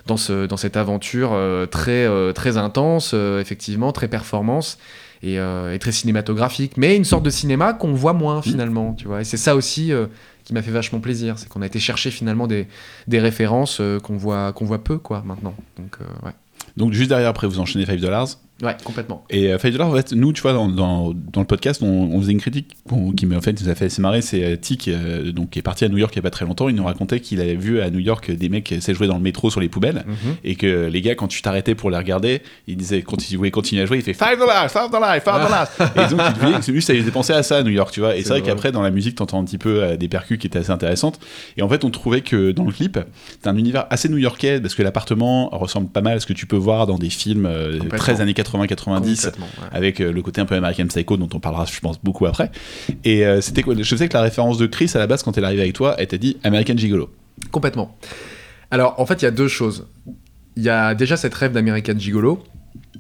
dans ce dans cette aventure euh, très euh, très intense effectivement très performance et, euh, et très cinématographique, mais une sorte de cinéma qu'on voit moins finalement, tu vois. Et c'est ça aussi euh, qui m'a fait vachement plaisir, c'est qu'on a été chercher finalement des, des références euh, qu'on voit qu'on voit peu quoi maintenant. Donc ouais, Donc, juste derrière, après, vous enchaînez 5 dollars. Ouais complètement. Et euh, Five Dollars, en fait, nous, tu vois, dans, dans, dans le podcast, on, on faisait une critique qui en fait, nous a fait assez marrer. C'est euh, Tic, euh, donc, qui est parti à New York il n'y a pas très longtemps. Il nous racontait qu'il avait vu à New York des mecs jouer dans le métro sur les poubelles. Mhm. Et que les gars, quand tu t'arrêtais pour les regarder, ils disaient, quand ils voulaient continuer à jouer, il fait 5 dollars, 5 dollars, 5 dollars. et donc, il devait, lui, ça lui faisait penser à ça à New York, tu vois. Et C'est vrai qu'après, dans la musique, t'entends un petit peu euh, des percus qui étaient assez intéressantes. Et en fait, on trouvait que dans le clip, c'est un univers assez new-yorkais parce que l'appartement ressemble pas mal à ce que tu peux voir dans des films. 13 années 80-90 Complètement, ouais. avec euh, le côté un peu American Psycho dont on parlera je pense beaucoup après et euh, c'était quoi je sais que la référence de Chris à la base quand elle est arrivée avec toi elle t'a dit American Gigolo Complètement. Alors, en fait, il y a deux choses. Il y a déjà cette rêve d'American Gigolo,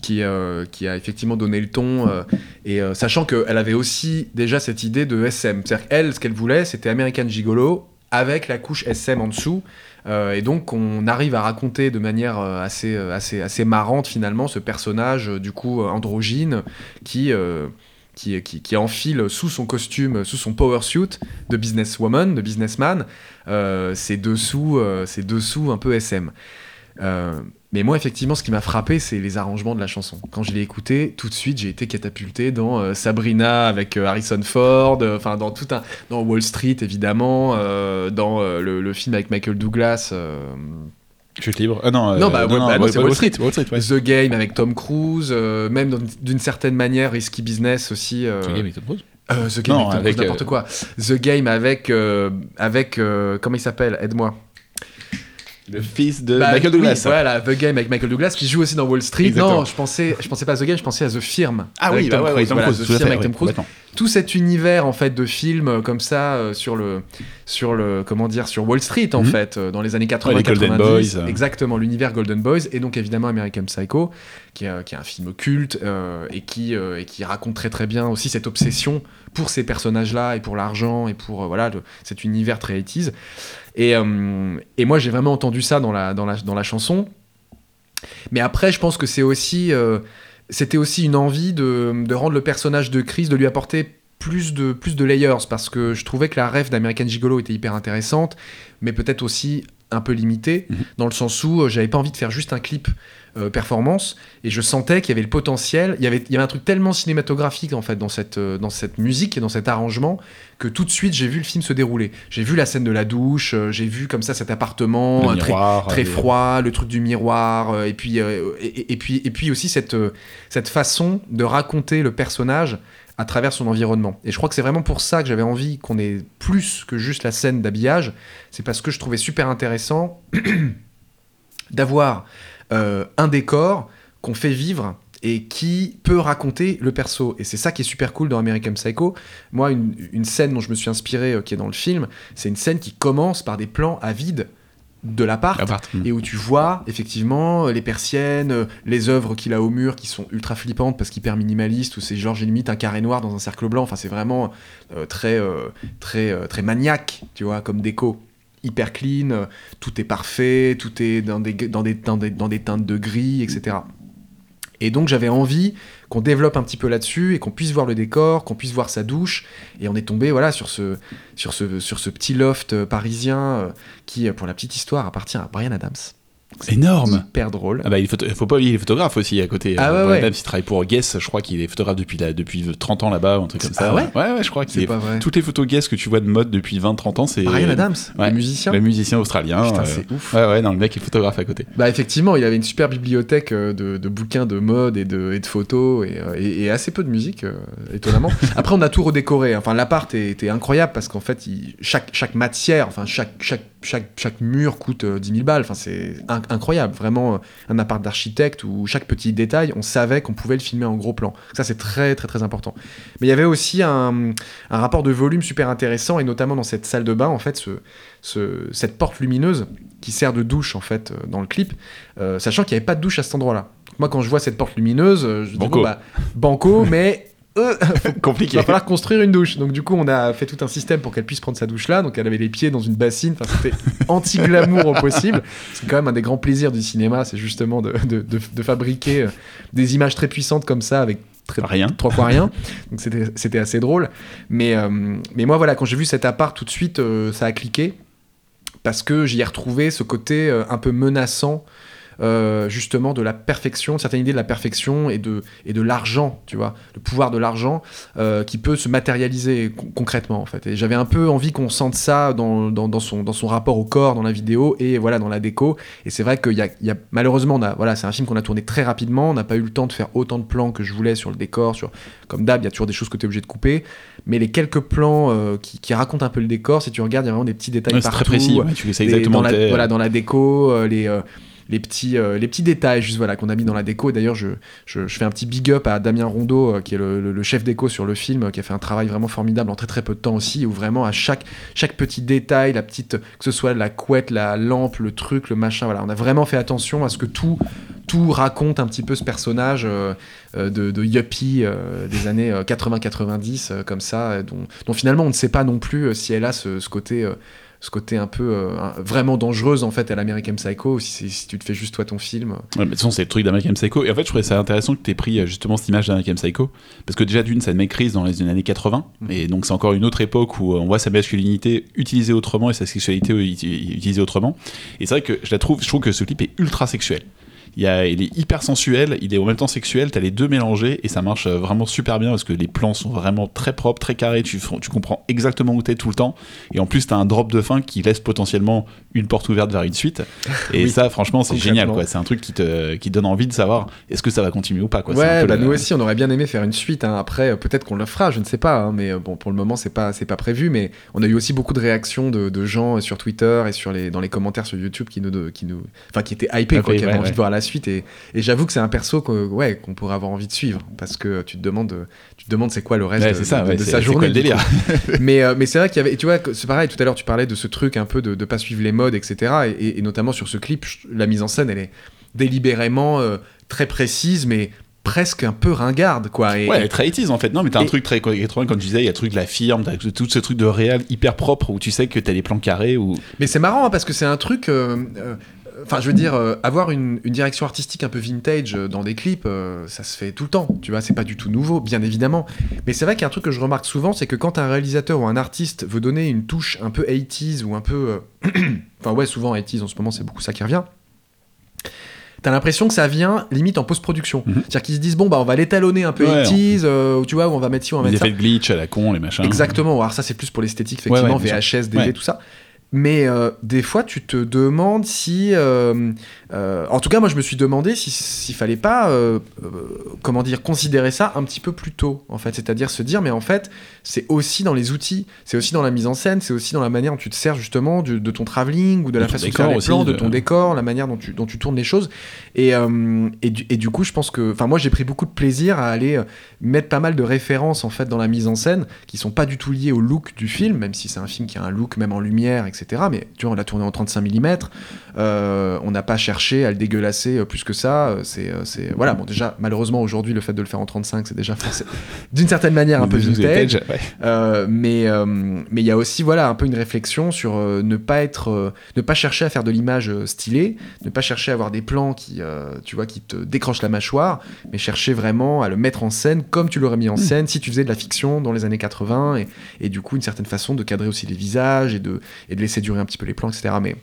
qui, euh, qui a effectivement donné le ton, euh, et euh, sachant qu'elle avait aussi déjà cette idée de SM. C'est-à-dire qu'elle, ce qu'elle voulait, c'était American Gigolo avec la couche SM en dessous. Euh, et donc, on arrive à raconter de manière euh, assez, euh, assez, marrante, finalement, ce personnage, du coup, androgyne, qui. qui, qui, enfile sous son costume, sous son power suit de businesswoman, de businessman, dessous, ses dessous un peu SM. Euh, mais moi, effectivement, ce qui m'a frappé, c'est les arrangements de la chanson. Quand je l'ai écouté, tout de suite, j'ai été catapulté dans euh, Sabrina avec euh, Harrison Ford, euh, enfin dans tout un, dans Wall Street évidemment, euh, dans euh, le, le film avec Michael Douglas. euh, chute libre ah non euh, Non, bah, bah, non, c'est Wall Street. Wall Street ouais The Game avec Tom Cruise, euh, même d'une certaine manière Risky Business aussi. euh, The Game avec Tom Cruise euh, The Game Non, avec, Tom avec, Cruise, n'importe euh, quoi. The Game avec euh, avec euh, comment il s'appelle? Aide-moi. Le fils de Bah, Michael oui, Douglas voilà, The Game avec Michael Douglas qui joue aussi dans Wall Street. Exactement. Non, je pensais, je pensais pas à The Game, je pensais à The Firm. ah oui Tom bah ouais, ouais, Cruise. Tom Voilà, Cruise The Firm fait avec Tom Cruise. Tout cet univers en fait de films euh, comme ça euh, sur le sur le comment dire sur Wall Street en Mhm. fait euh, dans les années 80 Ouais, les Golden 90 Boys, exactement l'univers Golden Boys et donc évidemment American Psycho qui est, qui est un film culte euh, et qui et qui raconte très très bien aussi cette obsession pour ces personnages là et pour l'argent et pour voilà le- cet univers très 80s et, et moi j'ai vraiment entendu ça dans la dans la dans la chanson. Mais après je pense que c'est aussi c'était aussi une envie de, rendre le personnage de Chris, de lui apporter plus de, plus de layers, parce que je trouvais que la rêve d'American Gigolo était hyper intéressante, mais peut-être aussi un peu limitée, Mhm. dans le sens où euh, j'avais pas envie de faire juste un clip euh, performance, et je sentais qu'il y avait le potentiel, il y avait, il y avait un truc tellement cinématographique en fait dans cette, euh, dans cette musique et dans cet arrangement, que tout de suite j'ai vu le film se dérouler. J'ai vu la scène de la douche, j'ai vu comme ça cet appartement très, froid, le truc du miroir, et puis et, et- puis et puis aussi cette cette façon de raconter le personnage à travers son environnement. Et je crois que c'est vraiment pour ça que j'avais envie qu'on ait plus que juste la scène d'habillage. C'est parce que je trouvais super intéressant d'avoir euh, un décor qu'on fait vivre et qui peut raconter le perso. Et c'est ça qui est super cool dans American Psycho. Moi, une, scène dont je me suis inspiré, euh, qui est dans le film, c'est une scène qui commence par des plans à vide de l'appart Appart. Mm. et où tu vois effectivement les persiennes, les œuvres qu'il a au mur qui sont ultra flippantes parce qu'hyper minimaliste, où c'est genre j'ai limite un carré noir dans un cercle blanc. Enfin, c'est vraiment euh, très, euh, très, euh, très maniaque, tu vois, comme déco. Hyper clean, tout est parfait, tout est dans des, dans des, dans des, dans des teintes de gris, etc. Et donc j'avais envie qu'on développe un petit peu là-dessus et qu'on puisse voir le décor, qu'on puisse voir sa douche. Et on est tombé voilà sur ce, sur ce, petit loft euh, parisien euh, qui, euh, pour la petite histoire, appartient à Brian Adams. C'est énorme. Hyper drôle. Ah bah, il faut, faut pas oublier les photographes aussi à côté. Ah Euh, ouais, travaille pour Guess, je crois qu'il est photographe depuis, la, depuis 30 ans là-bas, ou un truc comme Ah ça. ouais ouais, ouais, je crois qu'il C'est est. pas vrai. Toutes les photos Guess que tu vois de mode depuis 20-30 ans, c'est. Brian Adams, ouais. le musicien. Le musicien australien. Putain, euh, c'est ouf. Ouais, ouais, non, le mec est photographe à côté. Bah effectivement, il avait une super bibliothèque euh, de, de bouquins de mode et de, et de photos et, euh, et- et assez peu de musique, euh, étonnamment. Après, on a tout redécoré. Enfin, l'appart était incroyable parce qu'en fait, il- chaque, chaque matière, enfin chaque, chaque, chaque, chaque mur coûte euh, 10 000 balles. Enfin, c'est in- incroyable. Vraiment, euh, un appart d'architecte où chaque petit détail, on savait qu'on pouvait le filmer en gros plan. Ça, c'est très très très important. Mais il y avait aussi un, un rapport de volume super intéressant et notamment dans cette salle de bain, en fait, ce, ce- cette porte lumineuse qui sert de douche en fait euh, dans le clip, euh, sachant qu'il n'y avait pas de douche à cet endroit-là. Moi, quand je vois cette porte lumineuse, euh, je dis Banco. bon, bah, banco, mais euh, il Compliqué. va falloir construire une douche. Donc du coup, on a fait tout un système pour qu'elle puisse prendre sa douche là. Donc elle avait les pieds dans une bassine. Enfin, c'était anti-glamour au possible. C'est quand même un des grands plaisirs du cinéma, c'est justement de, de- de- de fabriquer euh, des images très puissantes comme ça avec très, Rien. trois fois rien. Donc c'était assez drôle. Mais, euh, mais moi, voilà, quand j'ai vu cet appart, tout de suite, euh, ça a cliqué. Parce que j'y ai retrouvé ce côté un peu menaçant, euh, justement, de la perfection, une certaine idée de la perfection et de, et de l'argent, tu vois, le pouvoir de l'argent euh, qui peut se matérialiser con- concrètement, en fait. Et j'avais un peu envie qu'on sente ça dans, dans, dans son, dans son rapport au corps, dans la vidéo et voilà, dans la déco. Et c'est vrai qu'il y a, il y a- malheureusement, on a, voilà, c'est un film qu'on a tourné très rapidement. On n'a pas eu le temps de faire autant de plans que je voulais sur le décor. Sur, comme d'hab, il y a toujours des choses que tu es obligé de couper. Mais les quelques plans euh, qui, qui racontent un peu le décor, si tu regardes, il y a vraiment des petits détails Ouais, c'est partout. très précis. ouais, tu sais exactement dans la, voilà, dans la déco, les, les, petits, euh, les petits détails juste, qu'on a mis dans la déco. D'ailleurs, je, fais un petit big up à Damien Rondeau, euh, qui est le, chef déco sur le film, qui a fait un travail vraiment formidable en très très peu de temps aussi, où vraiment à chaque, petit détail, la petite, que ce soit la couette, la lampe, le truc, le machin, voilà, on a vraiment fait attention à ce que tout, tout raconte un petit peu ce personnage euh, de, yuppie des années euh, 80-90, euh, comme ça, dont, finalement on ne sait pas non plus si elle a ce côté. Euh, ce côté un peu euh, vraiment dangereuse en fait à l'American Psycho si, tu te fais juste toi ton film Ouais, mais de toute façon, c'est le truc d'American Psycho. Et en fait, je trouvais ça intéressant que tu aies pris euh, justement cette image d'American Psycho. Parce que déjà, d'une, ça maîtrise dans les années 80. Mhm. Et donc, c'est encore une autre époque où on voit sa masculinité utilisée autrement et sa sexualité uti- utilisée autrement. Et c'est vrai que je la trouve, je trouve que ce clip est ultra sexuel. Il, y a, il est hyper sensuel, il est en même temps sexuel, t'as les deux mélangés et ça marche euh, vraiment super bien parce que les plans sont vraiment très propres, très carrés, tu, tu comprends exactement où t'es tout le temps et en plus t'as un drop de fin qui laisse potentiellement une porte ouverte vers une suite et Oui, ça franchement c'est génial quoi, c'est un truc qui te qui donne envie de savoir est-ce que ça va continuer ou pas quoi. Ouais bah le- nous aussi on aurait bien aimé faire une suite hein. après euh, peut-être qu'on le fera je ne sais pas hein, mais euh, bon pour le moment c'est pas c'est pas prévu mais on a eu aussi beaucoup de réactions de, de gens sur Twitter et sur les dans les commentaires sur YouTube qui nous de- qui nous enfin qui étaient hypés quoi Hypés, qui avaient ouais, envie de voir la suite. Et, et j'avoue que c'est un perso qu'on ouais, qu'on pourrait avoir envie de suivre parce que tu te demandes, tu te demandes c'est quoi le reste Ouais, de, ça, de- ouais, de sa journée. le délire mais euh, mais c'est vrai qu'il y avait, tu vois, c'est pareil. Tout à l'heure, tu parlais de ce truc un peu de ne pas suivre les modes, etc. Et, notamment sur ce clip, la mise en scène, elle est délibérément euh, très précise, mais presque un peu ringarde, quoi. Et, Ouais, très 80s en fait. Non, mais t'as un truc très 80 comme tu disais, il y a le truc de la firme, t'as tout ce truc de réel hyper propre où tu sais que t'as des plans carrés ou. Mais c'est marrant hein, parce que c'est un truc. euh, euh, Enfin, je veux dire, euh, avoir une, une direction artistique un peu vintage euh, dans des clips, euh, ça se fait tout le temps. Tu vois, c'est pas du tout nouveau, bien évidemment. Mais c'est vrai qu'il y a un truc que je remarque souvent, c'est que quand un réalisateur ou un artiste veut donner une touche un peu 80s ou un peu. Enfin, ouais, souvent 80s en ce moment, c'est beaucoup ça qui revient. T'as l'impression que ça vient limite en post-production. Mhm. C'est-à-dire qu'ils se disent, bon, bah, on va l'étalonner un peu Ouais, 80s, euh, ou tu vois, ou on va mettre ci, on va Les mettre ça. effets de glitch à la con, les machins. Exactement. Alors ça, c'est plus pour l'esthétique, Ouais, effectivement, ouais, bien VHS, DV, Ouais. tout ça. Mais euh, des fois, tu te demandes si... euh, en tout cas, moi, je me suis demandé si- s'il fallait pas, euh, euh, comment dire, considérer ça un petit peu plus tôt, en fait. C'est-à-dire se dire, mais en fait, c'est aussi dans les outils, c'est aussi dans la mise en scène, c'est aussi dans la manière dont tu te sers, justement, de ton travelling ou de, De la façon de faire les aussi, plans, de ton décor, la manière dont tu, dont tu tournes les choses. Et, et, du, et du coup, je pense que... Enfin, moi, j'ai pris beaucoup de plaisir à aller mettre pas mal de références, en fait, dans la mise en scène, qui sont pas du tout liées au look du film, même si c'est un film qui a un look même en lumière, etc. Mais tu vois, on l'a tourné en 35 mm. on n'a pas cherché à le dégueulasser euh, plus que ça. euh, C'est, euh, c'est voilà. Bon, déjà, malheureusement, aujourd'hui, le fait de le faire en 35, c'est déjà forcé- d'une certaine manière un peu vintage. ouais. Euh, mais euh, mais il y a aussi voilà un peu une réflexion sur euh, ne pas être euh, ne pas chercher à faire de l'image stylée ne pas chercher à avoir des plans qui euh, tu vois qui te décrochent la mâchoire mais chercher vraiment à le mettre en scène comme tu l'aurais mis en scène si tu faisais de la fiction dans les années 80 et, et du coup une certaine façon de cadrer aussi les visages et de et de laisser durer un petit peu les plans etc mais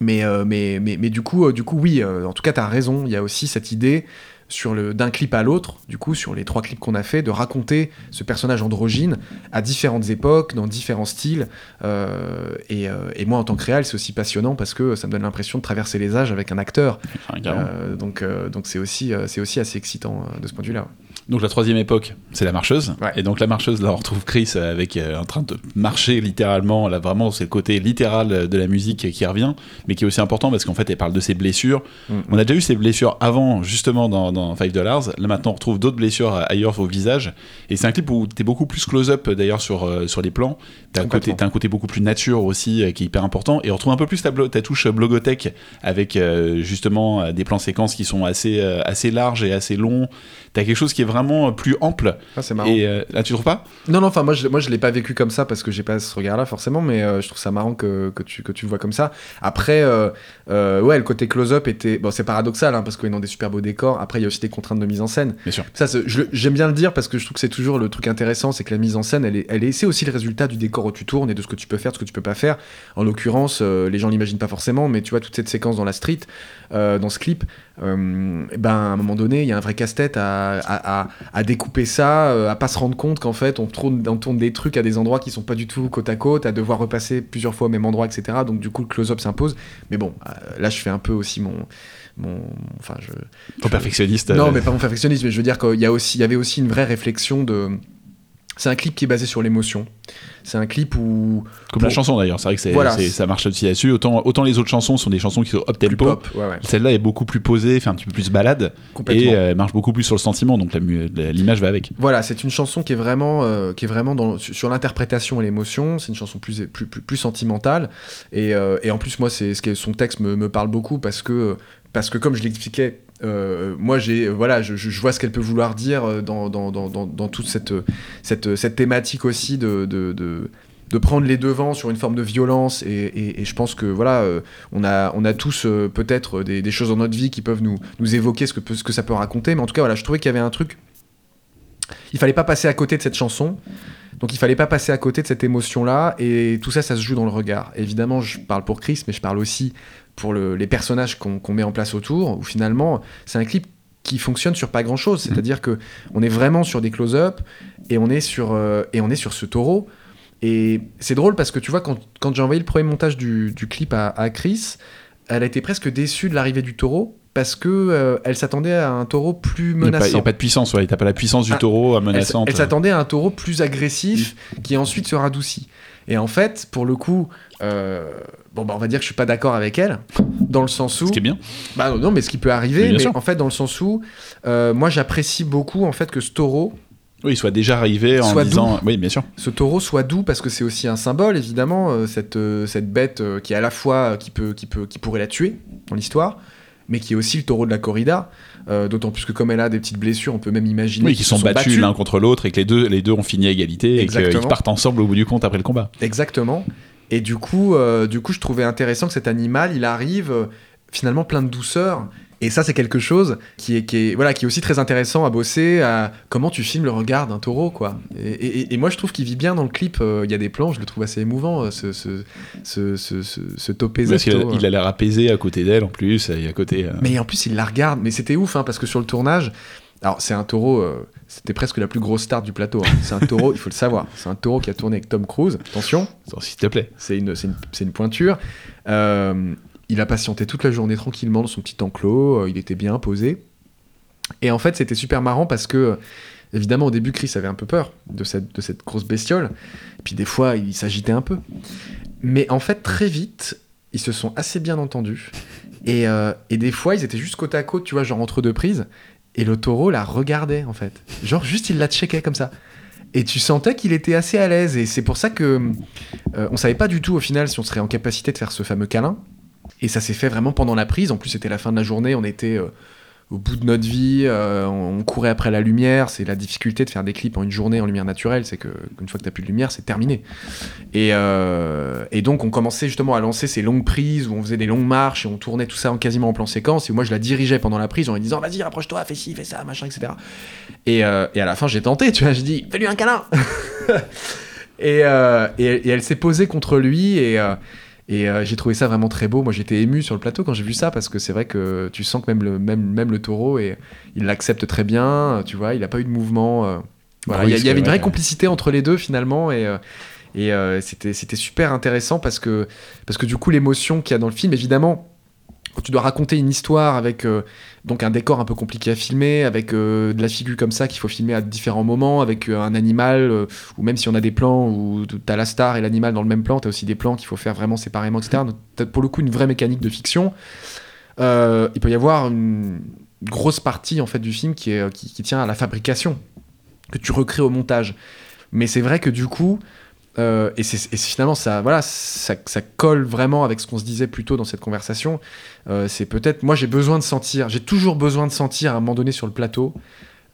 mais, euh, mais, mais, mais du coup, euh, du coup, oui, euh, en tout cas, tu as raison. Il y a aussi cette idée sur le d'un clip à l'autre, du coup, sur les trois clips qu'on a fait, de raconter ce personnage androgyne à différentes époques, dans différents styles. Euh, et, et moi, en tant que réal, c'est aussi passionnant parce que ça me donne l'impression de traverser les âges avec un acteur. Enfin. Euh, donc, euh, donc c'est aussi, c'est aussi assez excitant de ce point de vue-là. Donc la troisième époque, c'est la marcheuse. Ouais. Et donc la marcheuse, là, on retrouve Chris avec euh, en train de marcher littéralement. Là, vraiment, c'est le côté littéral de la musique qui revient, mais qui est aussi important parce qu'en fait, elle parle de ses blessures. Mm. On a déjà eu ces blessures avant, justement, dans, dans 5 Dollars. Là, maintenant, on retrouve d'autres blessures ailleurs au visage. Et c'est un clip où t'es beaucoup plus close-up, d'ailleurs, sur, euh, sur les plans. T'as un, côté, t'as un côté beaucoup plus nature aussi, euh, qui est hyper important. Et on retrouve un peu plus ta, touche euh, blogotech, avec justement des plans séquences qui sont assez, assez larges et assez longs. T'as quelque chose qui est vraiment euh, plus ample. Ah, c'est marrant. Et euh, là, tu trouves pas? Non, non, enfin, moi, je, moi, je l'ai pas vécu comme ça parce que j'ai pas ce regard-là, forcément, mais euh, je trouve ça marrant que, que, tu, que tu le vois comme ça. Après, euh, ouais, le côté close-up était. Bon, c'est paradoxal, hein, parce qu'on est dans des super beaux décors. Après, il y a aussi des contraintes de mise en scène. Bien sûr. Ça, j'aime bien le dire parce que je trouve que c'est toujours le truc intéressant, c'est que la mise en scène, elle est, elle est, c'est aussi le résultat du décor où tu tournes et de ce que tu peux faire, de ce que tu peux pas faire. En l'occurrence, les gens l'imaginent pas forcément, mais tu vois toute cette séquence dans la street, dans ce clip, euh, ben à un moment donné, il y a un vrai casse-tête à, à, à- à découper ça, euh, à pas se rendre compte qu'en fait on tourne, on tourne des trucs à des endroits qui sont pas du tout côte à côte, à devoir repasser plusieurs fois au même endroit, etc. Donc du coup le close-up s'impose. Mais bon, euh, là je fais un peu aussi mon, mon, enfin je, Ton perfectionniste. non, mais pas mon perfectionnisme, mais je veux dire qu'il y, a aussi, il y avait aussi une vraie réflexion de. C'est un clip qui est basé sur l'émotion. C'est un clip où. Comme la chanson d'ailleurs, c'est vrai que Voilà. ça marche aussi là-dessus. Autant, autant les autres chansons sont des chansons qui sont up tempo. pop, ouais, ouais, Celle-là est beaucoup plus posée, fait un petit peu plus balade et euh, marche beaucoup plus sur le sentiment, donc l'image va avec. Voilà, c'est une chanson qui est vraiment, euh, qui est vraiment dans, sur l'interprétation et l'émotion. C'est une chanson plus, plus, plus, plus sentimentale. Et, euh, et en plus, moi, c'est ce son texte me, me parle beaucoup parce que, parce que comme je l'expliquais, euh, moi, j'ai, voilà, je, vois ce qu'elle peut vouloir dire euh, dans, dans, dans, dans, toute cette, cette, cette thématique aussi de, de, de, prendre les devants sur une forme de violence. Et, et, je pense que voilà, euh, on, a, on a tous peut-être des, des choses dans notre vie qui peuvent nous, nous évoquer ce que, ce que ça peut raconter. Mais en tout cas, voilà, je trouvais qu'il y avait un truc il fallait pas passer à côté de cette chanson. Donc il fallait pas passer à côté de cette émotion-là. Et tout ça, ça se joue dans le regard. Évidemment, je parle pour Chris, mais je parle aussi pour le- les personnages qu'on met en place autour. Où finalement, c'est un clip qui fonctionne sur pas grand-chose. C'est-à-dire que on est vraiment sur des close-up et on est sur euh, et on est sur ce taureau. Et c'est drôle parce que tu vois, quand, quand j'ai envoyé le premier montage du, du clip à, à Chris, elle a été presque déçue de l'arrivée du taureau parce que euh, elle s'attendait à un taureau plus Il n'y a, pas- menaçant. il y a pas de puissance, ouais. T'as pas la puissance du Ah, taureau Elle, menaçante. elle s'attendait à un taureau plus agressif qui ensuite se radoucit. Et en fait, pour le coup, euh, bon, bah, on va dire que je suis pas d'accord avec elle. Dans le sens où. Ce qui est bien. Bah non, mais ce qui peut arriver, Mais mais en fait, dans le sens où, euh, moi j'apprécie beaucoup en fait que ce taureau, Oui, il soit déjà arrivé en Soit disant. Oui, bien sûr. ce taureau soit doux parce que c'est aussi un symbole évidemment euh, cette euh, cette bête qui est à la fois qui peut qui peut qui pourrait la tuer dans l'histoire mais qui est aussi le taureau de la corrida euh, d'autant plus que comme elle a des petites blessures on peut même imaginer Oui, qu'ils qui sont, battus, l'un contre l'autre et que les deux, les deux ont fini à égalité et qu'ils partent ensemble au bout du compte après le combat. exactement et du coup euh, du coup je trouvais intéressant que cet animal il arrive euh, finalement plein de douceur et ça c'est quelque chose qui est, qui est voilà qui est aussi très intéressant à bosser à comment tu filmes le regard d'un taureau quoi et, et- et moi je trouve qu'il vit bien dans le clip euh, il y a des plans je le trouve assez émouvant ce ce ce ce, ce, ce topé Parce qu'il a- Zato, euh. il a l'air apaisé à côté d'elle en plus, et à côté. Mais en plus, il la regarde. Mais c'était ouf, hein, parce que sur le tournage, alors c'est un taureau, euh, c'était presque la plus grosse star du plateau. hein. C'est un taureau, il faut le savoir. C'est un taureau qui a tourné avec Tom Cruise. Attention, S'il te plaît. c'est une, c'est une, une pointure. Euh, il a patienté toute la journée tranquillement dans son petit enclos. euh, il était bien posé. Et en fait, c'était super marrant parce que, évidemment, au début, Chris avait un peu peur de cette, de cette grosse bestiole. Et puis des fois, il s'agitait un peu. Mais en fait, très vite, ils se sont assez bien entendus. Et, euh, et des fois, ils étaient juste côte à côte, tu vois, genre entre deux prises. Et le taureau la regardait, en fait. Genre, juste, il la checkait comme ça. Et tu sentais qu'il était assez à l'aise. Et c'est pour ça que euh, on savait pas du tout, au final, si on serait en capacité de faire ce fameux câlin. Et ça s'est fait vraiment pendant la prise. En plus, c'était la fin de la journée. On était euh, au bout de notre vie. euh, on, courait après la lumière. C'est la difficulté de faire des clips en une journée en lumière naturelle. C'est que une fois que t'as plus de lumière, c'est terminé. Et, euh, et donc, on commençait justement à lancer ces longues prises où on faisait des longues marches et on tournait tout ça en quasiment en plan séquence. Et moi, je la dirigeais pendant la prise en lui disant Vas-y, rapproche-toi, fais ci, fais ça, machin, etc. Et, euh, et à la fin, j'ai tenté, tu vois. J'ai dit Fais-lui un câlin et, et, elle s'est posée contre lui et, et euh, j'ai trouvé ça vraiment très beau. Moi, j'étais ému sur le plateau quand j'ai vu ça parce que c'est vrai que tu sens que même le, même, même le taureau, et, il l'accepte très bien, tu vois. Il n'a pas eu de mouvement. euh, voilà. Ah il y, avait une vrai, vraie ouais. complicité entre les deux finalement et. euh, euh, c'était super intéressant parce que, parce que du coup, l'émotion qu'il y a dans le film, évidemment, tu dois raconter une histoire avec euh, donc un décor un peu compliqué à filmer, avec euh, de la figure comme ça qu'il faut filmer à différents moments, avec euh, un animal, ou même si on a des plans où tu as la star et l'animal dans le même plan, tu as aussi des plans qu'il faut faire vraiment séparément, etc. Donc, tu pour le coup une vraie mécanique de fiction. Il peut y avoir une grosse partie en fait du film qui, est, qui tient à la fabrication, que tu recrées au montage. Mais c'est vrai que du coup, euh, et, finalement ça, voilà, ça, ça colle vraiment avec ce qu'on se disait plus tôt dans cette conversation. Euh, c'est peut-être, moi j'ai besoin de sentir, j'ai toujours besoin de sentir à un moment donné sur le plateau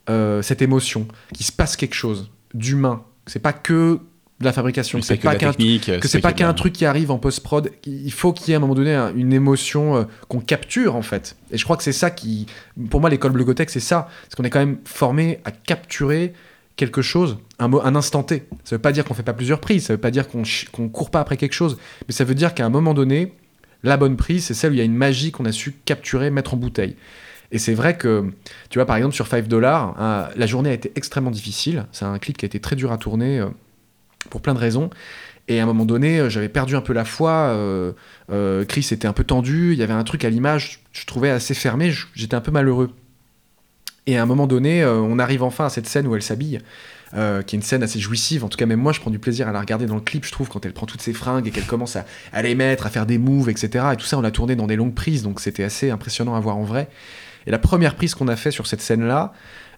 euh, cette émotion, qu'il se passe quelque chose d'humain. C'est pas que de la fabrication, que C'est pas qu'un que c'est pas qu'un truc qui arrive en post-prod. Il faut qu'il y ait à un moment donné un- une émotion qu'on capture en fait. Et je crois que c'est ça qui, pour moi, l'école Blogotech, c'est ça. Parce qu'on est quand même formé à capturer quelque chose, un, un instant T. Ça veut pas dire qu'on fait pas plusieurs prises, ça veut pas dire qu'on qu'on court pas après quelque chose, mais ça veut dire qu'à un moment donné, la bonne prise, c'est celle où il y a une magie qu'on a su capturer, mettre en bouteille. Et c'est vrai que, tu vois, par exemple, sur 5 dollars, la journée a été extrêmement difficile. C'est un clip qui a été très dur à tourner euh, pour plein de raisons. Et à un moment donné, euh, j'avais perdu un peu la foi. euh, Chris était un peu tendu. Il y avait un truc à l'image, je trouvais assez fermé. J'étais un peu malheureux. Et à un moment donné, euh, on arrive enfin à cette scène où elle s'habille, euh, qui est une scène assez jouissive. En tout cas, même moi, je prends du plaisir à la regarder dans le clip, je trouve, quand elle prend toutes ses fringues et qu'elle commence à, à les mettre, à faire des moves, etc. Et tout ça, on l'a tourné dans des longues prises, donc c'était assez impressionnant à voir en vrai. Et la première prise qu'on a fait sur cette scène-là,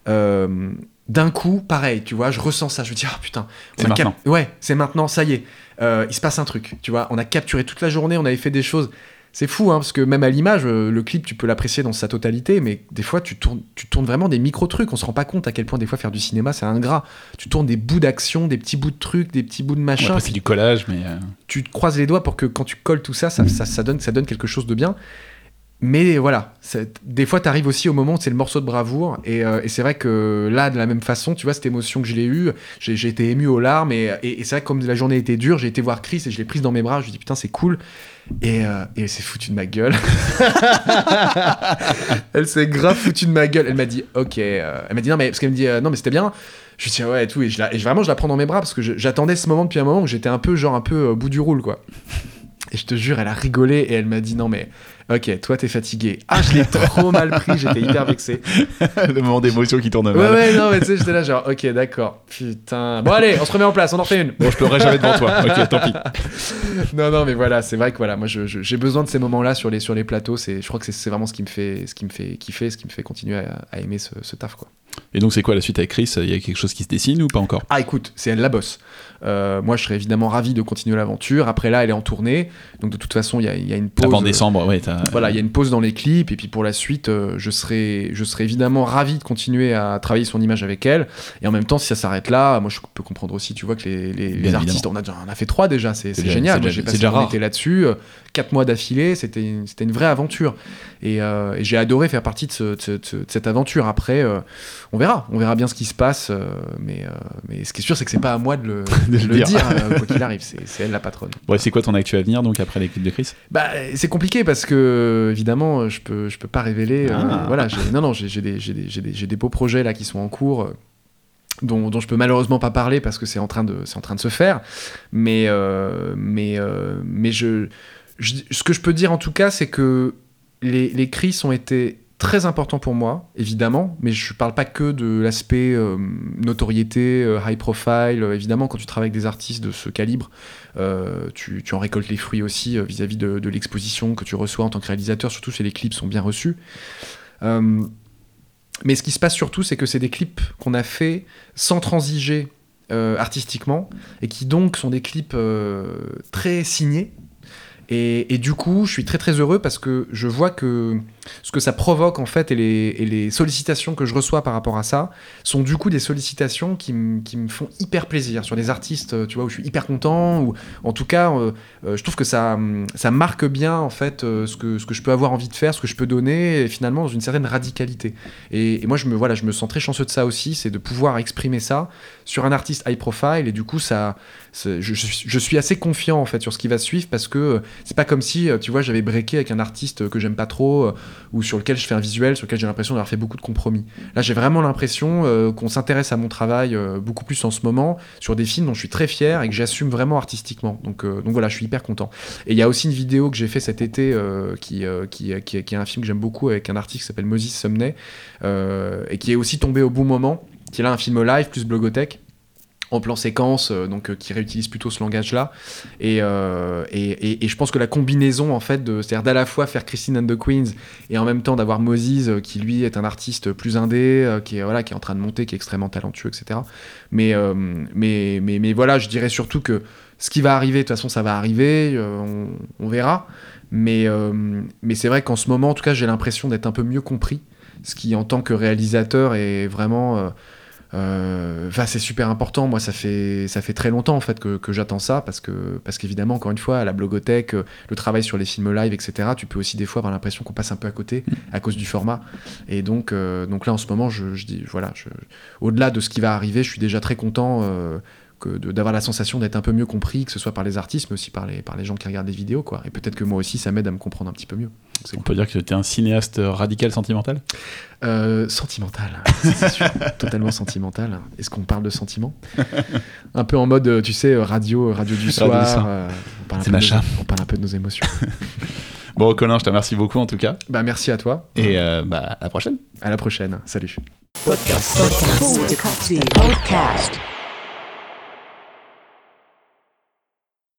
euh, d'un coup, pareil, tu vois, je ressens ça, je me dis, ah putain, on C'est maintenant. Ouais, c'est maintenant, ça y est. Euh, il se passe un truc, tu vois. On a capturé toute la journée, on avait fait des choses. C'est fou, hein, parce que même à l'image, euh, le clip, tu peux l'apprécier dans sa totalité, mais des fois, tu tournes, tu tournes vraiment des micro-trucs. On se rend pas compte à quel point, des fois, faire du cinéma, c'est ingrat. Tu tournes des bouts d'action, des petits bouts de trucs, des petits bouts de machin. c'est du collage, mais. euh, tu te croises les doigts pour que quand tu colles tout ça, ça, ça, ça donne, ça donne quelque chose de bien. Mais voilà, des fois, tu arrives aussi au moment où c'est le morceau de bravoure. Et, euh, et c'est vrai que là, de la même façon, tu vois, cette émotion que je l'ai eue, j'ai été ému aux larmes. Et, et- et c'est vrai que comme la journée était dure, j'ai été voir Chris et je l'ai prise dans mes bras. Je lui ai dit, putain, c'est cool. Et, euh, et elle s'est foutue de ma gueule. elle s'est grave foutue de ma gueule. Elle m'a dit, ok. euh, elle m'a dit, non, mais parce qu'elle me dit, euh, non, mais c'était bien. Je lui ah ouais, et tout. Et, je et vraiment, je la prends dans mes bras parce que j'attendais ce moment depuis un moment où j'étais un peu, genre, un peu au bout du roule, quoi. Et je te jure, elle a rigolé et elle m'a dit non mais ok, toi t'es fatigué. Ah, je l'ai trop mal pris, j'étais hyper vexé. le moment d'émotion qui tourne mal. Ouais, ouais, non, mais tu sais, j'étais là genre ok, d'accord, putain. Bon, allez, on se remet en place, on en refait une. Bon, je pleurerai jamais devant toi. Ok, tant pis. non, non, mais voilà, c'est vrai que voilà, moi j'ai besoin de ces moments-là sur les, sur les plateaux. Je crois que c'est vraiment ce qui me fait, ce qui me fait kiffer, ce qui me fait continuer à, à aimer ce, ce taf quoi. Et donc, c'est quoi la suite avec Chris? Il y a quelque chose qui se dessine ou pas encore? Ah, écoute, c'est elle la bosse. Euh, moi, je serais évidemment ravi de continuer l'aventure. Après, là, elle est en tournée. Donc, de toute façon, il y a, y a, une pause. Avant décembre, ouais. Voilà, il y a une pause dans les clips. Et puis, pour la suite, euh, je, serais, je serais évidemment ravi de continuer à travailler son image avec elle. Et en même temps, si ça s'arrête là, moi, je peux comprendre aussi, tu vois, que les, les, artistes, on a, on a fait trois déjà. C'est génial. J'ai passé déjà été là-dessus. Euh, quatre mois d'affilée. C'était une, une vraie aventure. Et, j'ai adoré faire partie de, de, cette aventure. Après, on verra. On verra bien ce qui se passe. mais, mais ce qui est sûr, c'est que c'est pas à moi de le, le, dire, euh, quoi qu'il arrive. C'est elle la patronne. Ouais, c'est quoi ton actu à venir donc après l'équipe de Chris? Bah, c'est compliqué parce que évidemment, je peux, je peux pas révéler. Euh, ah. voilà, non, non, j'ai des, des, des, beaux projets là qui sont en cours. Euh, dont, dont, je peux malheureusement pas parler parce que c'est en train de c'est en train de se faire mais mais mais je, ce que je peux dire en tout cas c'est que les, les cris ont été très important pour moi, évidemment, mais je ne parle pas que de l'aspect euh, notoriété, euh, high profile. évidemment, quand tu travailles avec des artistes de ce calibre, euh, tu, en récoltes les fruits aussi vis-à-vis de, de l'exposition que tu reçois en tant que réalisateur, surtout si les clips sont bien reçus. mais ce qui se passe surtout, c'est que c'est des clips qu'on a fait sans transiger artistiquement, et qui donc sont des clips très signés, et, du coup, je suis très très heureux parce que je vois que ce que ça provoque en fait et les, sollicitations que je reçois par rapport à ça sont du coup des sollicitations qui, me font hyper plaisir sur des artistes, tu vois, où je suis hyper content, ou en tout cas, euh, euh, je trouve que ça, ça marque bien en fait euh, ce, que, ce que je peux avoir envie de faire, ce que je peux donner, et finalement dans une certaine radicalité. Et, moi, je me, voilà, je me sens très chanceux de ça aussi, c'est de pouvoir exprimer ça sur un artiste high profile, et du coup, ça, je, je, suis assez confiant en fait sur ce qui va suivre parce que c'est pas comme si, tu vois, j'avais breaké avec un artiste que j'aime pas trop ou sur lequel je fais un visuel, sur lequel j'ai l'impression d'avoir fait beaucoup de compromis. Là, j'ai vraiment l'impression euh, qu'on s'intéresse à mon travail euh, beaucoup plus en ce moment sur des films dont je suis très fier et que j'assume vraiment artistiquement. Donc, euh, donc voilà, je suis hyper content. Et il y a aussi une vidéo que j'ai fait cet été qui, qui, qui, est un film que j'aime beaucoup avec un artiste qui s'appelle Moses Sumney et qui est aussi tombé au bon moment, qui est là un film live plus blogothèque en plan séquence, euh, donc euh, qui réutilise plutôt ce langage-là. Euh, et, et, et, je pense que la combinaison, en fait, c'est-à-dire d'à la fois faire Christine and the Queens et en même temps d'avoir Moses, qui lui est un artiste plus indé, qui est voilà, qui est en train de monter, qui est extrêmement talentueux, etc. Mais, mais, mais, mais, voilà, je dirais surtout que ce qui va arriver, de toute façon, ça va arriver, on, on, verra. Mais, mais c'est vrai qu'en ce moment, en tout cas, j'ai l'impression d'être un peu mieux compris, ce qui, en tant que réalisateur, est vraiment euh, c'est super important. Moi, ça fait, ça fait très longtemps en fait que, que j'attends ça parce que, parce qu'évidemment, encore une fois, la blogothèque, euh, le travail sur les films live, etc. Tu peux aussi des fois avoir l'impression qu'on passe un peu à côté mm. à cause du format. Et donc, euh, donc là, en ce moment, je, je dis, voilà, au-delà de ce qui va arriver, je suis déjà très content d'avoir la sensation d'être un peu mieux compris, que ce soit par les artistes, mais aussi par les, par les gens qui regardent des vidéos. Quoi. Et peut-être que moi aussi, ça m'aide à me comprendre un petit peu mieux. On peut dire que tu es un cinéaste radical sentimental? Euh, Sentimental, c'est sûr. totalement sentimental. Est-ce qu'on parle de sentiments? Un peu en mode, tu sais, radio, radio du soir. Euh, c'est machin. on parle un peu de nos émotions. bon, Colin, je te remercie beaucoup en tout cas. Bah, merci à toi. Et euh, bah, à la prochaine. À la prochaine. Salut. Podcast. Podcast. Podcast.